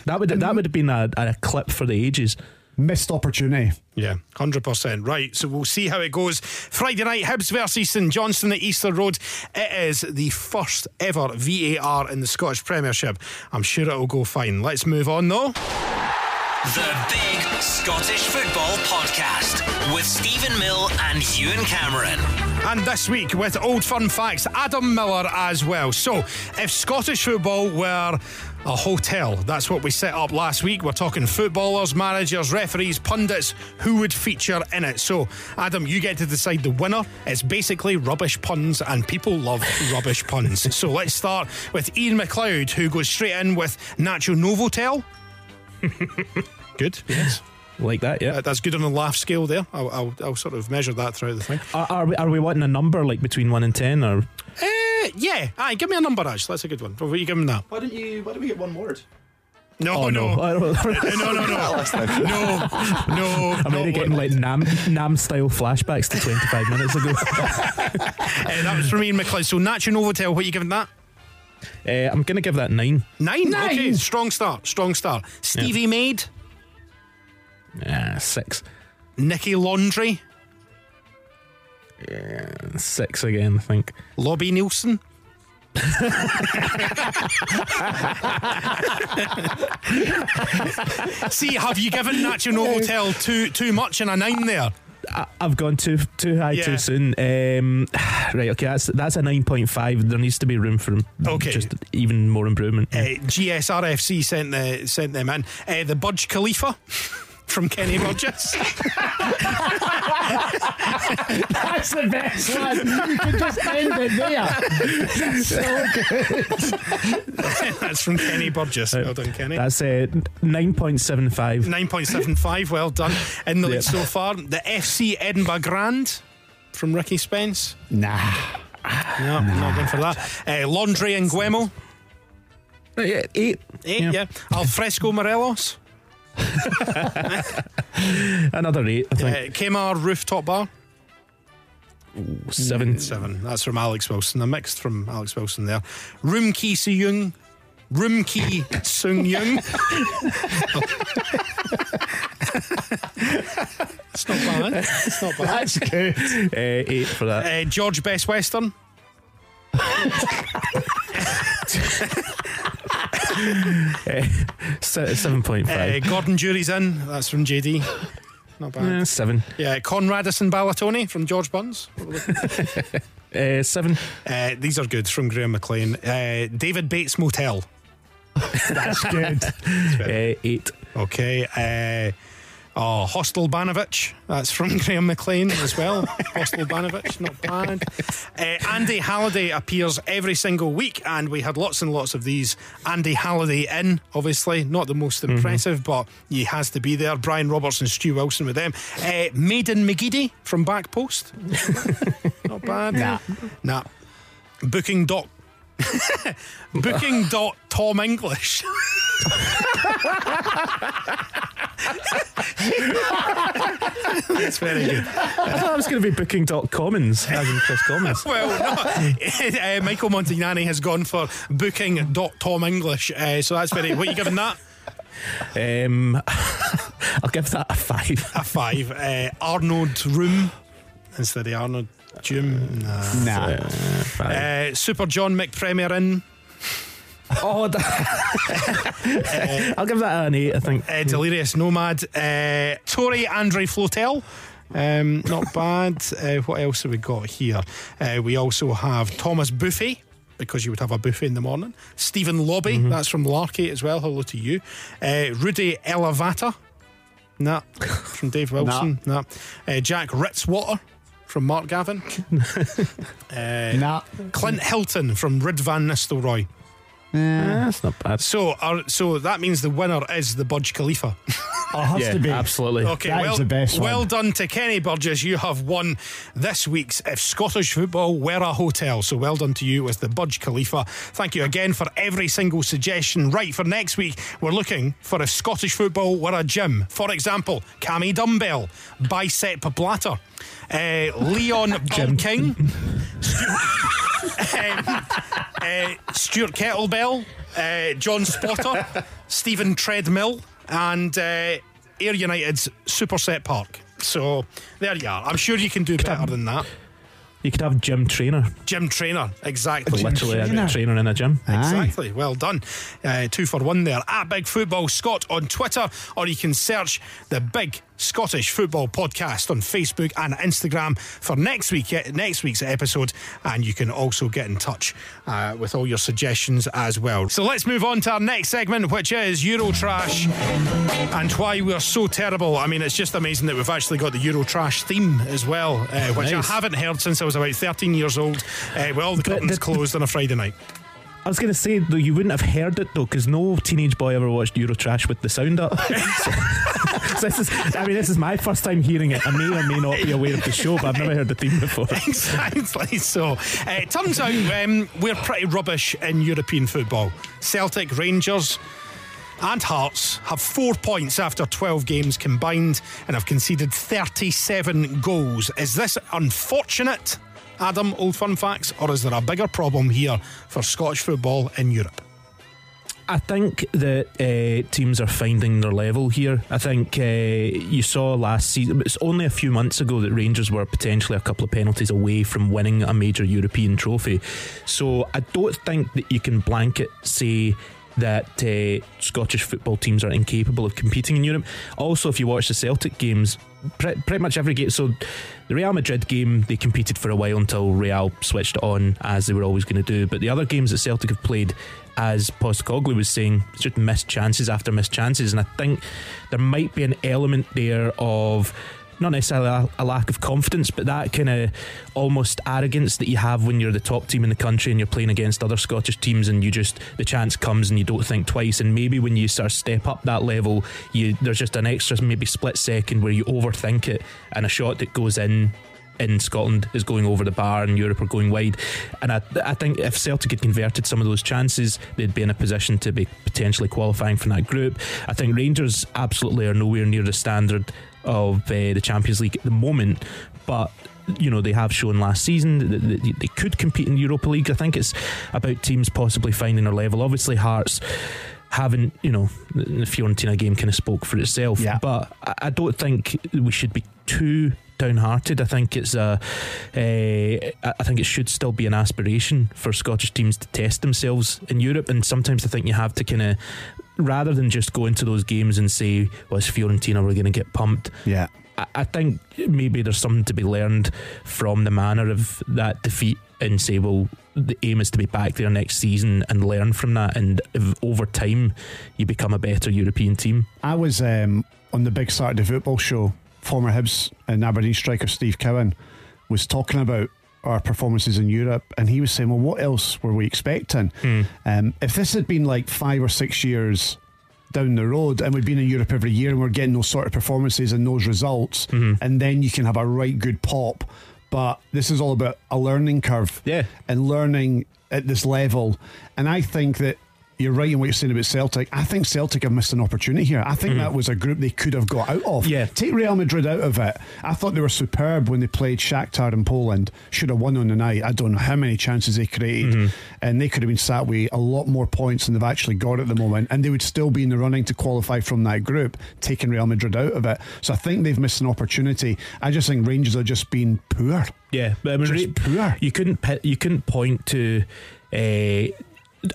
that would that would have been a, a clip for the ages. Missed opportunity. Yeah, 100%. Right, so we'll see how it goes. Friday night, Hibs versus St Johnstone at Easter Road. It is the first ever VAR in the Scottish Premiership. I'm sure it'll go fine. Let's move on, though. The Big Scottish Football Podcast with Stephen Mill and Ewan Cameron. And this week, with Old Firm Facts, Adam Miller as well. So, if Scottish football were a hotel, that's what we set up last week. We're talking footballers, managers, referees, pundits, who would feature in it. So, Adam, you get to decide the winner. It's basically rubbish puns, and people love rubbish puns. So, let's start with Ian McLeod, who goes straight in with Nacho Novotel. Good, yes. Like that, yeah. Uh, that's good on the laugh scale there. I'll, I'll, I'll sort of measure that throughout the thing. Are, are, we, are we wanting a number like between one and ten, or Uh, yeah, aye, give me a number, Ash. That's a good one. What are you giving that? Why don't you? Why don't we get one word? No, oh no, no, I don't- no, no, no, no, no. I'm already getting like Nam Nam style flashbacks to 25 minutes ago. Uh, that was from Ian McLeod. So, Nacho Novotel, what are you giving that? uh, I'm gonna give that nine. Nine. Nine. Okay, strong start. Strong start. Stevie Maid, Uh, six, Nicky Laundry, six again. I think. Lobby Neilson. See, have you given Nacho Novotel too too much in a nine there? I, I've gone too too high Yeah. too soon. Um, right, okay, that's that's a nine point five. There needs to be room for Okay. just even more improvement. Uh, GSRFC sent the sent them in. Uh, the Budge Khalifa from Kenny Burgess. That's the best one. You can just end it there. so good. That's from Kenny Burgess. Well done, Kenny. That's uh, nine point seven five. 9.75, well done. In the lead Yep. so far. The FC Edinburgh Grand from Ricky Spence. Nah. No, not going for that. Uh, Laundry and Guemo. Eight. Eight, yeah. Alfresco Morelos. Another eight. I Uh, think Kemar Rooftop Bar. seven. Seven. That's from Alex Wilson. A mixed from Alex Wilson there. Room Ki Sung. Room Ki Sung Young. it's not bad. It's not bad. That's good. Uh, eight for that. Uh, George Best Western. Se- seven point Uh. Gordon Jury's in. That's from JD. Not bad. Uh, seven. Yeah, Conradison Balatoni from George Burns. Uh, seven. Uh, these are good from Graham McLean. Uh, David Bates Motel. That's good. Uh, eight. Okay. Oh, Hostel Banovich. That's from Graham McLean as well. Hostel Banovich, not bad. Uh, Andy Halliday appears every single week, and we had lots and lots of these. Andy Halliday in, obviously, not the most impressive, but he has to be there. Brian Robertson, Stu Wilson with them. Uh, Maiden McGeady from Back Post. not bad. Nah. Nah. Booking dot. Booking dot Tom English. That's very good. I thought I was going to be booking dot commons as in Chris Commons. Well, no. uh, Michael Montagnani has gone for booking dot Tom English, uh, so that's very. What are you giving that? Um, I'll give that a five. A five. Uh, Arnold Room instead of Arnold Gym. Nah. Nah. Uh, Super John McPremier in. Oh, I'll give that an eight. I think. Uh, Delirious Nomad. Uh, Tore Andre Flotel. Um, not bad. Uh, what else have we got here? Uh, we also have Thomas Buffet. Because you would have a buffet in the morning. Stephen Lobby, that's from Larky as well. Hello to you. Uh, Rudy Elevata. Nah. From Dave Wilson. Nah. Uh, Jack Ritzwater from Mark Gavin. uh, Nah. Clint Hilton from Rid Van Nistelrooy. Eh, that's not bad. So, our, so that means the winner is the Budge Khalifa. Oh, it has Yeah, to be. absolutely. Okay, That is well, the best well one. done to Kenny Burgess. You have won this week's If Scottish Football Were a Hotel. So well done to you with the Budge Khalifa. Thank you again for every single suggestion. Right, for next week, we're looking for if Scottish football were a gym. For example, Cammy Dumbbell, Bicep Blatter, uh, Leon King, uh, Stuart Kettlebell, uh, John Spotter, Stephen Treadmill, and uh, Ayr United's Superset Park. So there you are. I'm sure you can do better than that. You could have gym trainer, Gym trainer, exactly. literally trainer. a trainer in a gym. Aye. Exactly. Well done. Uh, two for one there. At Big Football Scott on Twitter, or you can search the Big Scottish Football Podcast on Facebook and Instagram for next week next week's episode. And you can also get in touch uh, with all your suggestions as well. So let's move on to our next segment, which is Euro Trash and why we're so terrible. I mean, it's just amazing that we've actually got the Euro Trash theme as well, uh, which Nice. I haven't heard since I was about 13 years old. Uh, well, the curtains closed on a Friday night. I was going to say though you wouldn't have heard it though because no teenage boy ever watched Eurotrash with the sound up. so, so this is, I mean, this is my first time hearing it. I may or may not be aware of the show, but I've never heard the theme before. Exactly so. Uh, it turns out um, we're pretty rubbish in European football. Celtic, Rangers, and Hearts have four points after 12 games combined and have conceded 37 goals. Is this unfortunate, Adam, Old Firm Facts, or is there a bigger problem here for Scottish football in Europe? I think that uh, teams are finding their level here. I think uh, you saw last season, it's only a few months ago that Rangers were potentially a couple of penalties away from winning a major European trophy. So I don't think that you can blanket say that uh, Scottish football teams are incapable of competing in Europe. Also, if you watch the Celtic games, pre- pretty much every game. So the Real Madrid game, they competed for a while until Real switched on, as they were always going to do. But the other games that Celtic have played, as Postecoglou was saying, it's just missed chances after missed chances. And I think there might be an element there of not necessarily a, a lack of confidence, but that kind of almost arrogance that you have when you're the top team in the country and you're playing against other Scottish teams, and you just the chance comes and you don't think twice. And maybe when you sort of step up that level, you there's just an extra maybe split second where you overthink it, and a shot that goes in in Scotland is going over the bar and Europe are going wide. And I, I think if Celtic had converted some of those chances, they'd be in a position to be potentially qualifying for that group. I think Rangers absolutely are nowhere near the standard of uh, the Champions League at the moment, but. You know, they have shown last season that they could compete in the Europa League. I think it's about teams possibly finding their level. Obviously, Hearts haven't, you know, the Fiorentina game kind of spoke for itself. Yeah. But I- I don't think we should be too downhearted. I think it's a, a I think it should still be an aspiration for Scottish teams to test themselves in Europe. And sometimes I think you have to kind of, rather than just go into those games and say, "Well, it's Fiorentina, we're going to get pumped." Yeah. I- I think maybe there's something to be learned from the manner of that defeat and say, well, the aim is to be back there next season and learn from that. And if over time you become a better European team. I was um, on the big Saturday football show. Former Hibs and Aberdeen striker Steve Cowan was talking about our performances in Europe, and he was saying, "Well, what else were we expecting? Um, if this had been like five or six years down the road, and we'd been in Europe every year, and we're getting those sort of performances and those results, and then you can have a right good pop." But this is all about a learning curve Yeah. and learning at this level. And I think that you're right in what you're saying about Celtic. I think Celtic have missed an opportunity here. I think that was a group they could have got out of. Yeah. Take Real Madrid out of it. I thought they were superb when they played Shakhtar in Poland. Should have won on the night. I don't know how many chances they created. Mm-hmm. And they could have been sat with a lot more points than they've actually got at the moment. And they would still be in the running to qualify from that group, taking Real Madrid out of it. So I think they've missed an opportunity. I just think Rangers are just being poor. Yeah, but I mean, Just poor. You couldn't you couldn't point to. Uh,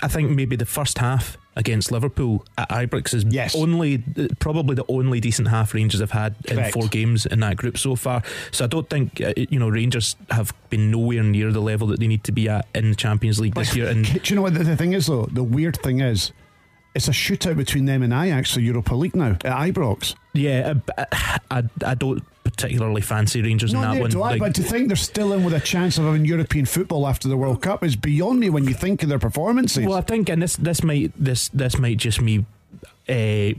I think maybe the first half against Liverpool at Ibrox is Yes. only probably the only decent half Rangers have had in four games in that group so far. So I don't think uh, you know Rangers have been nowhere near the level that they need to be at in the Champions League this year. And Do you know what the, the thing is, though? The weird thing is, it's a shootout between them and Ajax, the Europa League now, at Ibrox. yeah, I, I, I don't particularly fancy Rangers in Not that one. do I, Like- but to think they're still in with a chance of having European football after the World Cup is beyond me when you think of their performances. Well, I think, and this this might this this might just me uh,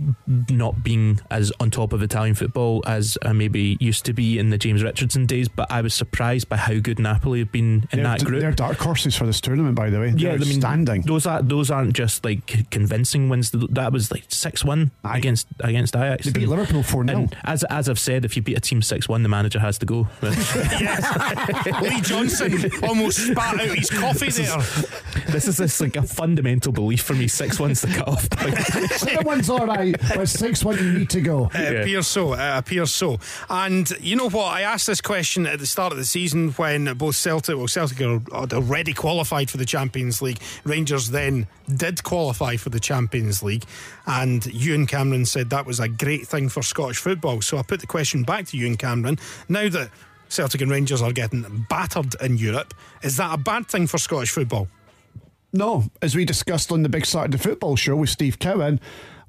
not being as on top of Italian football as I maybe used to be in the James Richardson days. But I was surprised by how good Napoli have been in they're, that group. they're dark horses for this tournament, by the way. yeah, they're I mean, outstanding. those are those aren't just like convincing wins. That was like six one against against Ajax. They beat And- Liverpool 4 0. As as I've said, if you beat a team six one, the manager has to go. Lee Johnson almost spat out his coffee there. this is this like a fundamental belief for me. Six one's the cut off. Seven one's all right, but six one you need to go. Uh, it appears so. Uh, it appears so. And you know what? I asked this question at the start of the season when both Celtic, well, Celtic are had already qualified for the Champions League. Rangers then did qualify for the Champions League, and Ewan Cameron said that was a great thing for Scottish football. So I put the question back to Ewan Cameron. Now that Celtic and Rangers are getting battered in Europe, is that a bad thing for Scottish football? No, as we discussed on the Big Saturday Football Show with Steve Cowan,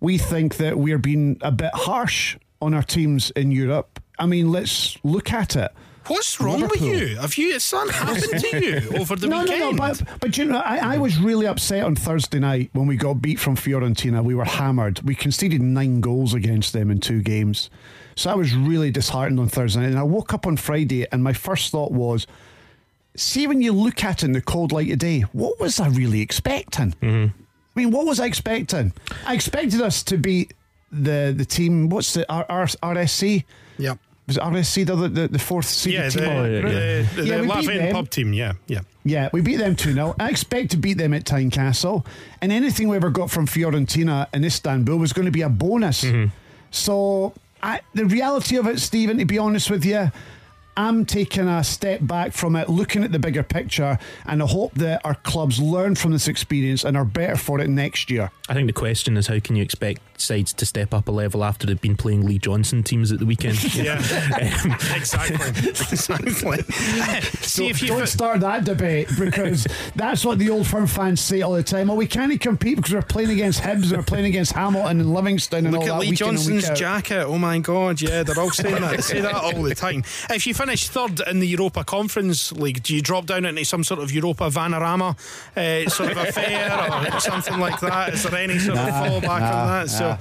we think that we're being a bit harsh on our teams in Europe. I mean, let's look at it. What's wrong Liverpool. with you? Have you? Something happened to you over the no, weekend? no, no, but, but you know, I, I was really upset on Thursday night when we got beat from Fiorentina. We were hammered. We conceded nine goals against them in two games. So I was really disheartened on Thursday night. And I woke up on Friday and my first thought was, see, when you look at it in the cold light of day, what was I really expecting? Mm-hmm. I mean, what was I expecting? I expected us to be the the team. What's the R, R, RSC? yeah. Was it RSC the the, the fourth seeded Yeah, team? the, of oh, yeah, group? the, the, Yeah, the we beat Latvian them. pub team. Yeah, yeah. Yeah, we beat them 2 0. I expect to beat them at Tynecastle. And anything we ever got from Fiorentina in Istanbul was going to be a bonus. Mm-hmm. So, I, the reality of it, Stephen, to be honest with you, I'm taking a step back from it, looking at the bigger picture, and I hope that our clubs learn from this experience and are better for it next year. I think the question is how can you expect sides to step up a level after they've been playing Lee Johnson teams at the weekend? Yeah, exactly. exactly. See if you. Don't start that debate because that's what the old firm fans say all the time. Oh, we can't compete because we're playing against Hibs and we're playing against Hamilton and Livingston and Look all at that. Lee week in week Johnson's jacket. Oh my God! Yeah, they're all saying that. They say that all the time. If you finish third in the Europa Conference League, do you drop down into some sort of Europa Vanarama uh, sort of affair or something like that? Is there any sort of fallback on that? So,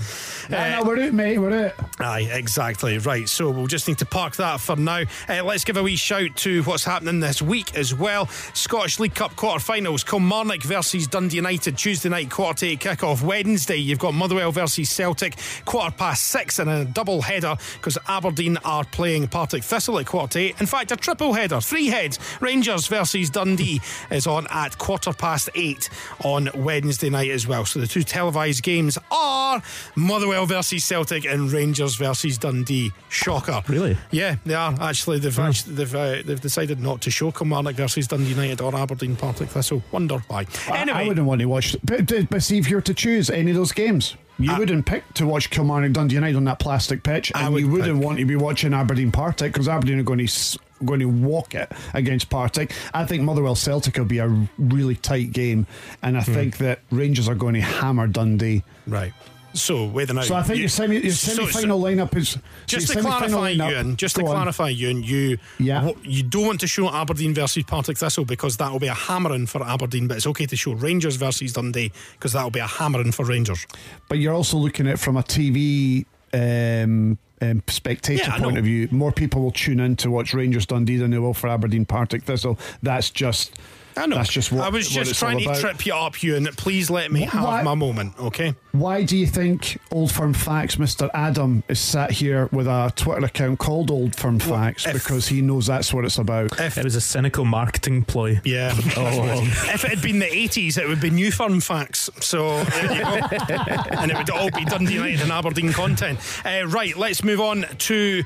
No, uh, no, we're out, mate. We're out. Aye, exactly. Right. So we'll just need to park that for now. Uh, let's give a wee shout to what's happening this week as well. Scottish League Cup quarter-finals. Kilmarnock versus Dundee United Tuesday night quarter to eight kick-off. Wednesday you've got Motherwell versus Celtic quarter past six and a double header because Aberdeen are playing Partick Thistle at quarter eight. In fact, a triple header, three heads. Rangers versus Dundee is on at quarter past eight on Wednesday night as well. So the two televised games are Motherwell versus Celtic and Rangers versus Dundee. Shocker. Really? Yeah, they are actually. They've actually, they've uh, they've decided not to show Kilmarnock versus Dundee United or Aberdeen Partick Thistle. Wonder why. I- Anyway, I wouldn't want to watch. But, but see, if you were to choose any of those games, you wouldn't pick to watch Kilmarnock Dundee United on that plastic pitch, and would you wouldn't pick- want to be watching Aberdeen Partick because Aberdeen are going to. Going to walk it against Partick. I think Motherwell Celtic will be a really tight game, and I Hmm. think that Rangers are going to hammer Dundee. right. So whether now, So I think your semi your so- semi so- final lineup is Just so to clarify, lineup- Ewan, just to on. clarify, Ewan, you Yeah. you don't want to show Aberdeen versus Partick Thistle because that will be a hammering for Aberdeen, but it's okay to show Rangers versus Dundee because that will be a hammering for Rangers. But you're also looking at it from a TV um, um, spectator Yeah, point of view. More people will tune in to watch Rangers Dundee than they will for Aberdeen Partick Thistle. That's just I know. That's just what I was what just trying to trip you up, Ewan. Please let me have Why- my moment, okay? Why do you think Old Firm Facts, Mr. Adam, is sat here with a Twitter account called Old Firm Facts if- because he knows that's what it's about. If It was a cynical marketing ploy. Yeah. all along. if it had been the 80s, it would be New Firm Facts. So there you go. and it would all be Dundee United and Aberdeen content. Uh, right, let's move on to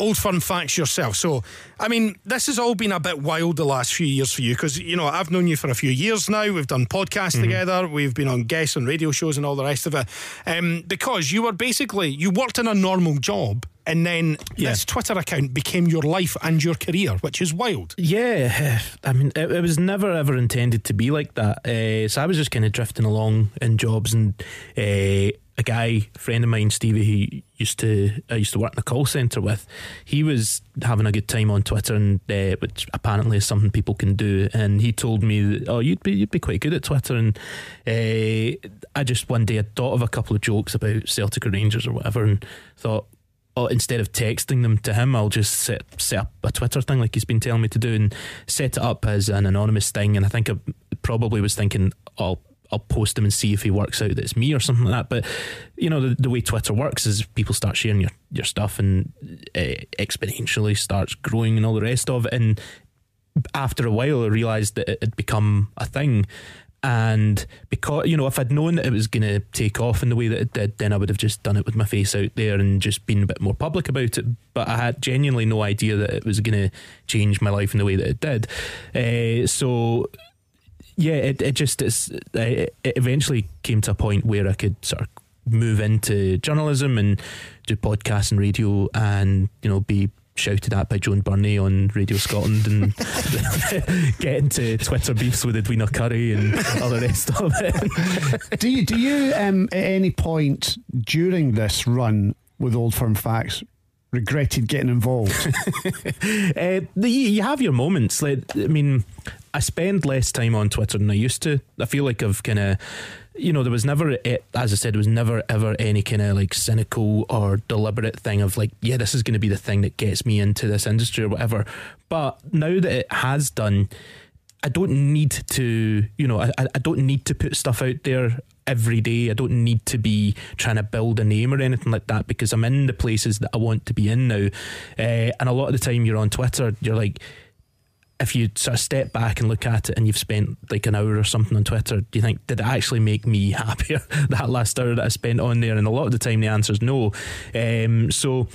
Old Firm Facts yourself. So, I mean, this has all been a bit wild the last few years for you because, you know, I've known you for a few years now. We've done podcasts Mm-hmm. together. We've been on guests on radio shows and all the rest of it. Um, because you were basically, you worked in a normal job. And then Yeah. this Twitter account became your life and your career, which is wild. Yeah, I mean, it, it was never ever intended to be like that. Uh, so I was just kind of drifting along in jobs, and uh, a guy, a friend of mine, Stevie, who used to I used to work in a call center with, he was having a good time on Twitter, and uh, which apparently is something people can do. And he told me, that, "Oh, you'd be you'd be quite good at Twitter." And uh, I just one day I thought of a couple of jokes about Celtic or Rangers or whatever, and thought oh, instead of texting them to him, I'll just set set up a Twitter thing like he's been telling me to do, and set it up as an anonymous thing. And I think I probably was thinking, I'll I'll post him and see if he works out that it's me or something like that. But you know, the, the way Twitter works is people start sharing your your stuff and uh, exponentially starts growing and all the rest of it. And after a while, I realised that it had become a thing. And because, you know, if I'd known that it was going to take off in the way that it did, then I would have just done it with my face out there and just been a bit more public about it. But I had genuinely no idea that it was going to change my life in the way that it did. Uh, so, yeah, it, it just it's, it it eventually came to a point where I could sort of move into journalism and do podcasts and radio and, you know, be shouted at by Joan Burney on Radio Scotland and get into Twitter beefs with Edwina Currie and all the rest of it. do you do you um, at any point during this run with Old Firm Facts regretted getting involved? uh, the, you have your moments. Like, I mean, I spend less time on Twitter than I used to. I feel like I've kind of, you know, there was never, eh, as I said, there was never ever any kind of like cynical or deliberate thing of like, yeah, this is going to be the thing that gets me into this industry or whatever. But now that it has done, I don't need to, you know, I, I don't need to put stuff out there every day. I don't need to be trying to build a name or anything like that because I'm in the places that I want to be in now. Uh, and a lot of the time you're on Twitter, you're like, if you sort of step back and look at it and you've spent like an hour or something on Twitter, do you think, did it actually make me happier that last hour that I spent on there? And a lot of the time the answer is no. Um, so,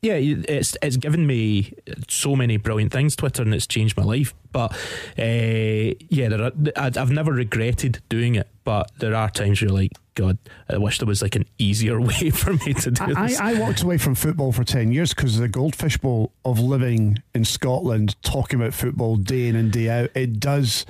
yeah, it's it's given me so many brilliant things, Twitter, and it's changed my life. But uh, yeah, are, I've never regretted doing it. But there are times where you're like, God, I wish there was like an easier way for me to do I, this. I walked away from football for 10 years because the goldfish bowl of living in Scotland, talking about football day in and day out, it does.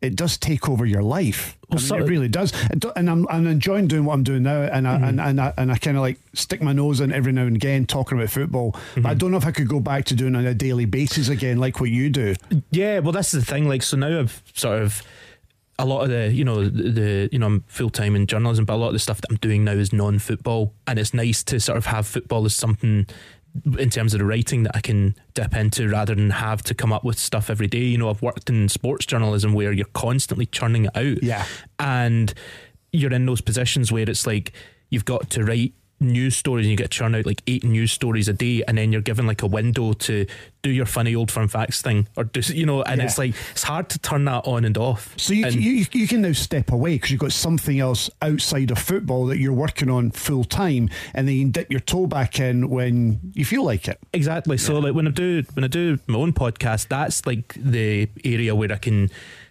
It does take over your life. I Well, mean, so- it really does, and I'm, I'm enjoying doing what I'm doing now, and I, and, mm. and I, and I kind of like stick my nose in every now and again talking about football. But I mm-hmm. don't know if I could go back to doing it on a daily basis again, like what you do. Yeah, well, that's the thing. Like, so now I've sort of a lot of the, you know, the, the you know, I'm full time in journalism, but a lot of the stuff that I'm doing now is non football, and it's nice to sort of have football as something in terms of the writing that I can dip into rather than have to come up with stuff every day. You know, I've worked in sports journalism where you're constantly churning it out, Yeah. and you're in those positions where it's like you've got to write news stories and you get to churn out like eight news stories a day and then you're given like a window to do your funny old firm facts thing or do you know and Yeah. it's like it's hard to turn that on and off So you, And- you you can now step away because you've got something else outside of football that you're working on full time, and then you can dip your toe back in when you feel like it. Exactly. So like when I do when I do my own podcast, that's like the area where I can,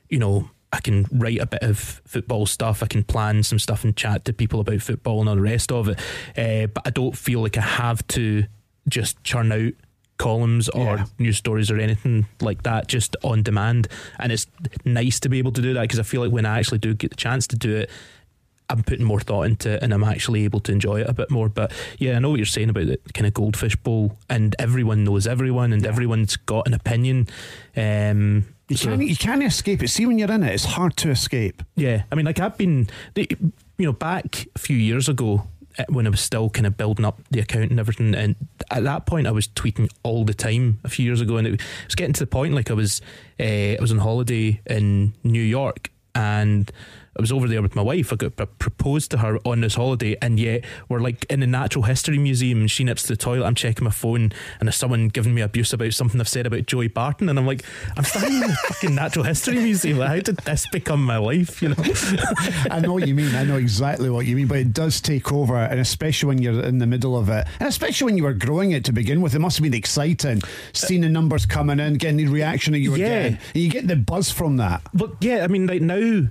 you know, I can write a bit of football stuff. I can plan some stuff and chat to people about football and all the rest of it. Uh, but I don't feel like I have to just churn out columns or Yeah. news stories or anything like that just on demand. And it's nice to be able to do that because I feel like when I actually do get the chance to do it. I'm putting more thought into it and I'm actually able to enjoy it a bit more. But yeah, I know what you're saying about the kind of goldfish bowl and everyone knows everyone and everyone's got an opinion. Um, You so- can't you can't escape it. See when you're in it, it's hard to escape. yeah, I mean, like I've been, you know, back a few years ago uh, when I was still kind of building up the account and everything. And at that point, I was tweeting all the time a few years ago, and it was getting to the point like I was uh, I was on holiday in New York and I was over there with my wife. I got I proposed to her on this holiday, and yet we're like in the Natural History Museum, and she nips to the toilet. I'm checking my phone, and there's someone giving me abuse about something I've said about Joey Barton, and I'm like, I'm standing in the fucking Natural History Museum. Like, how did this become my life? You know? I know what you mean. I know exactly what you mean, but it does take over, and especially when you're in the middle of it, and especially when you were growing it to begin with, it must have been exciting seeing the numbers coming in, getting the reaction that you were Yeah. getting. And you get the buzz from that. But yeah, I mean, like now,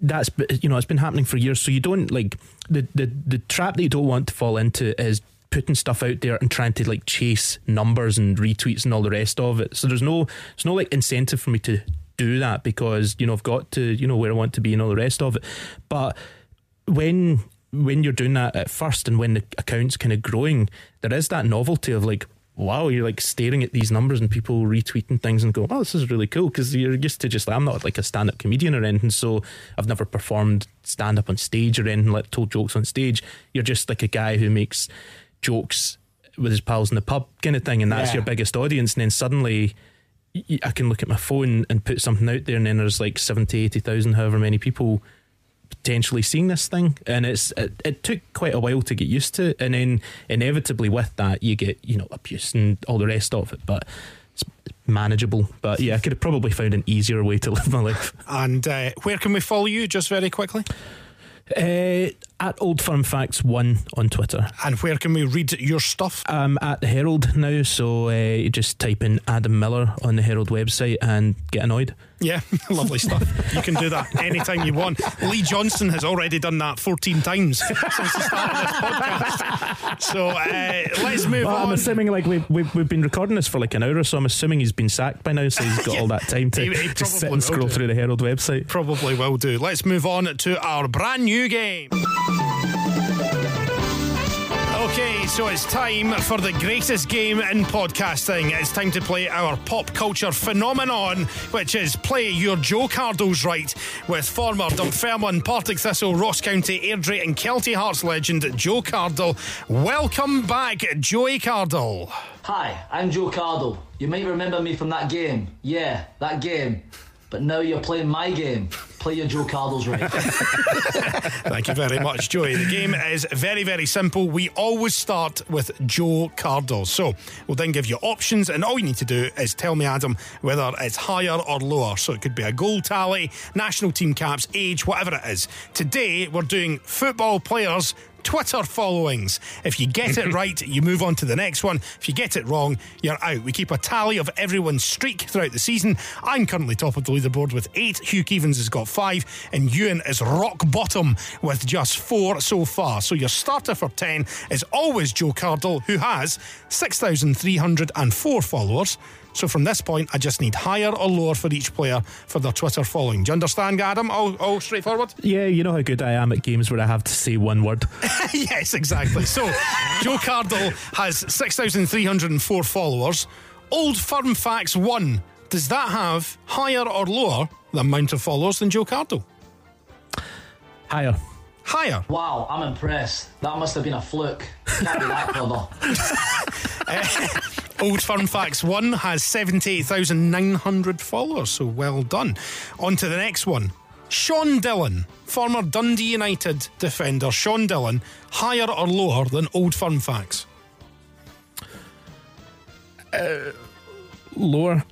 that's you know, it's been happening for years. So you don't like the the the trap that you don't want to fall into is putting stuff out there and trying to like chase numbers and retweets and all the rest of it. So there's no there's no like incentive for me to do that because you know I've got to you know where I want to be and all the rest of it. But when when you're doing that at first and when the account's kind of growing, there is that novelty of like, wow, you're like staring at these numbers and people retweeting things and go, oh, this is really cool because you're used to just like, I'm not like a stand up comedian or anything, so I've never performed stand up on stage or anything like told jokes on stage. You're just like a guy who makes jokes with his pals in the pub kind of thing, and that's Yeah. your biggest audience. And then suddenly I can look at my phone and put something out there, and then there's like 70, 80,000, however many people potentially seeing this thing. And it's it, it took quite a while to get used to. And then inevitably with that, you get, you know, abuse and all the rest of it. But it's manageable. But yeah, I could have probably found an easier way to live my life. And uh, where can we follow you, just very quickly? Uh, at Old Firm Facts 1 on Twitter. And where can we read your stuff? I'm at the Herald now, so uh, just type in Adam Miller on the Herald website and get annoyed. Yeah, lovely stuff. You can do that anytime you want. Lee Johnson has already done that 14 times since the start of this podcast. So uh, let's move Well, I'm assuming like we've, we've we've been recording this for like an hour, so I'm assuming he's been sacked by now, so he's got all that time to He- he just sit and scroll do. through the Herald website. Probably will do. Let's move on to our brand new game. So it's time for the greatest game in podcasting. It's time to play our pop culture phenomenon, which is Play Your Joe Cardles Right with former Dunfermline, Partick Thistle, Ross County, Airdrie, and Kelty Hearts legend Joe Cardle. Welcome back, Joey Cardle. Hi, I'm Joe Cardle. You might remember me from that game. Yeah, that game. But now you're playing my game. Play your Joe Cardles right. Thank you very much, Joey. The game is very, very simple. We always start with Joe Cardle. So we'll then give you options, and all you need to do is tell me, Adam, whether it's higher or lower. So it could be a goal tally, national team caps, age, whatever it is. Today, we're doing football players. Twitter followings. If you get it right, you move on to the next one. If you get it wrong, you're out. We keep a tally of everyone's streak throughout the season. I'm currently top of the leaderboard with eight. Hugh Keevins has got five, and Ewan is rock bottom with just four so far. So your starter for 10 is always Joe Cardle, who has 6,304 followers. So from this point, I just need higher or lower for each player for their Twitter following. Do you understand, Adam? All, all straightforward? Yeah, you know how good I am at games where I have to say one word. yes, exactly. So, Joe Cardle has 6,304 followers. Old Firm Facts 1. Does that have higher or lower the amount of followers than Joe Cardle? Higher. Higher. Wow, I'm impressed. That must have been a fluke. Can't be that clever. Old Firm Facts 1 has 78,900 followers, so well done. On to the next one. Sean Dillon, former Dundee United defender Sean Dillon, higher or lower than Old Firm Facts? Uh, lower.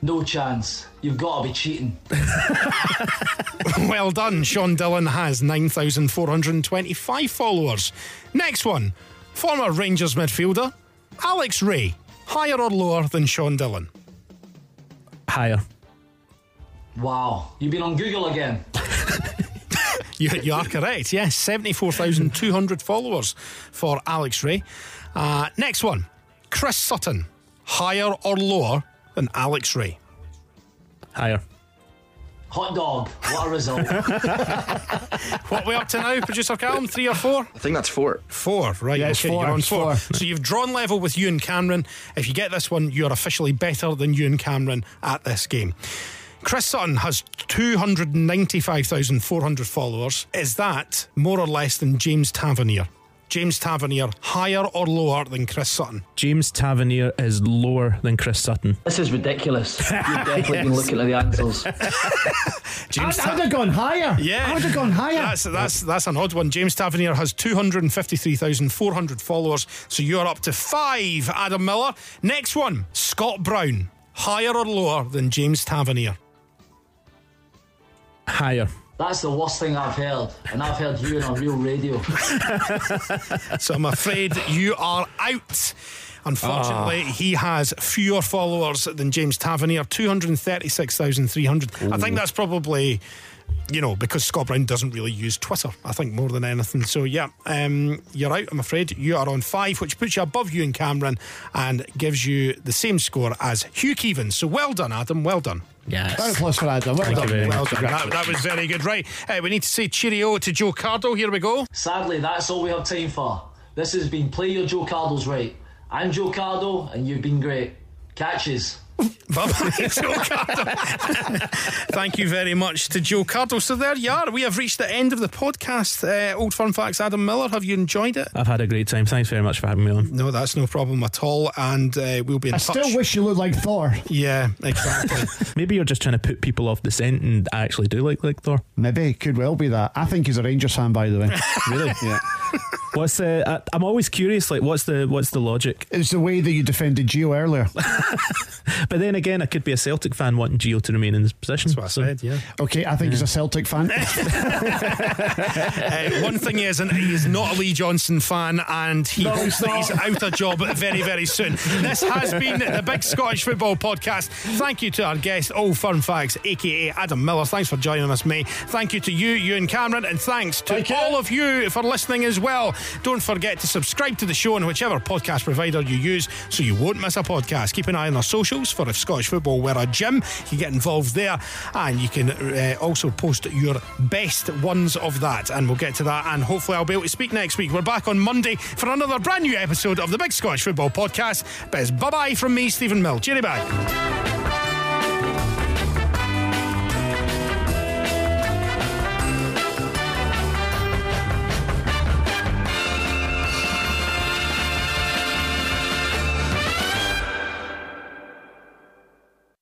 No chance. You've got to be cheating. well done. Sean Dillon has 9,425 followers. Next one. Former Rangers midfielder Alex Rae. Higher or lower than Sean Dillon? Higher. Wow, you've been on Google again. You, you are correct. Yes, 74,200 followers for Alex Rae. Uh, next one. Chris Sutton. Higher or lower than Alex Rae? Higher. Hot dog. What a result. What are we up to now, producer Callum? Three or four? I think that's four. Four, right? Yeah, okay, four, you're on four. four. So you've drawn level with Ewan Cameron. If you get this one, you're officially better than Ewan Cameron at this game. Chris Sutton has 295,400 followers. Is that more or less than James Tavernier? James Tavernier higher or lower than Chris Sutton? James Tavernier is lower than Chris Sutton. This is ridiculous. You've definitely been looking at the answers. James I'd, I'd have gone higher. Yeah, I would have gone higher. That's that's that's an odd one. James Tavernier has two hundred and fifty-three thousand four hundred followers, so you're up to five. Adam Miller. Next one, Scott Brown, higher or lower than James Tavernier? Higher. That's the worst thing I've heard, and I've heard you on real radio. So I'm afraid you are out. Unfortunately, ah. he has fewer followers than James Tavernier, 236,300. I think that's probably, you know, because Scott Brown doesn't really use Twitter, I think, more than anything. So, yeah, um, you're out, I'm afraid. You are on five, which puts you above Ewan Cameron and gives you the same score as Hugh Keevins. So, well done, Adam. Well done. Round of Yes. applause for Adam. Well Thank done. you Well done. That, that was very good. Right. Uh, we need to say cheerio to Joe Cardle. Here we go. Sadly, that's all we have time for. This has been Play Your Joe Cardles Right. I'm Joe Cardle, and you've been great. Catches. Bye bye, Joe Cardle. Thank you very much to Joe Cardle. So there you are. We have reached the end of the podcast. Uh, Old Firm Facts, Adam Miller. Have you enjoyed it? I've had a great time. Thanks very much for having me on. No, that's no problem at all. And uh, we'll be in I touch. still wish you looked like Thor. yeah, exactly. Maybe you're just trying to put people off the scent, and I actually do like like Thor. Maybe could well be that. I think he's a Rangers fan, by the way. Really? yeah. What's the? I, I'm always curious. Like, what's the what's the logic? It's the way that you defended Gio earlier. But then again, I could be a Celtic fan wanting Gio to remain in this position. That's what I said, yeah. Okay, I think he's a Celtic fan. Uh, one thing is, and he is not a Lee Johnson fan, and he hopes that he's out of job very, very soon. This has been the Big Scottish Football Podcast. Thank you to our guest, Old Firm Facts, aka Adam Miller. Thanks for joining us, mate. Thank you to you, Ewan Cameron, and thanks to Thank you. all of you for listening as well. Don't forget to subscribe to the show on whichever podcast provider you use so you won't miss a podcast. Keep an eye on our socials if Scottish football where a gym. You can get involved there, and you can uh, also post your best ones of that, and we'll get to that. And hopefully, I'll be able to speak next week. We're back on Monday for another brand new episode of the Big Scottish Football Podcast. But it's bye bye from me, Stephen Mill. Cheery bye.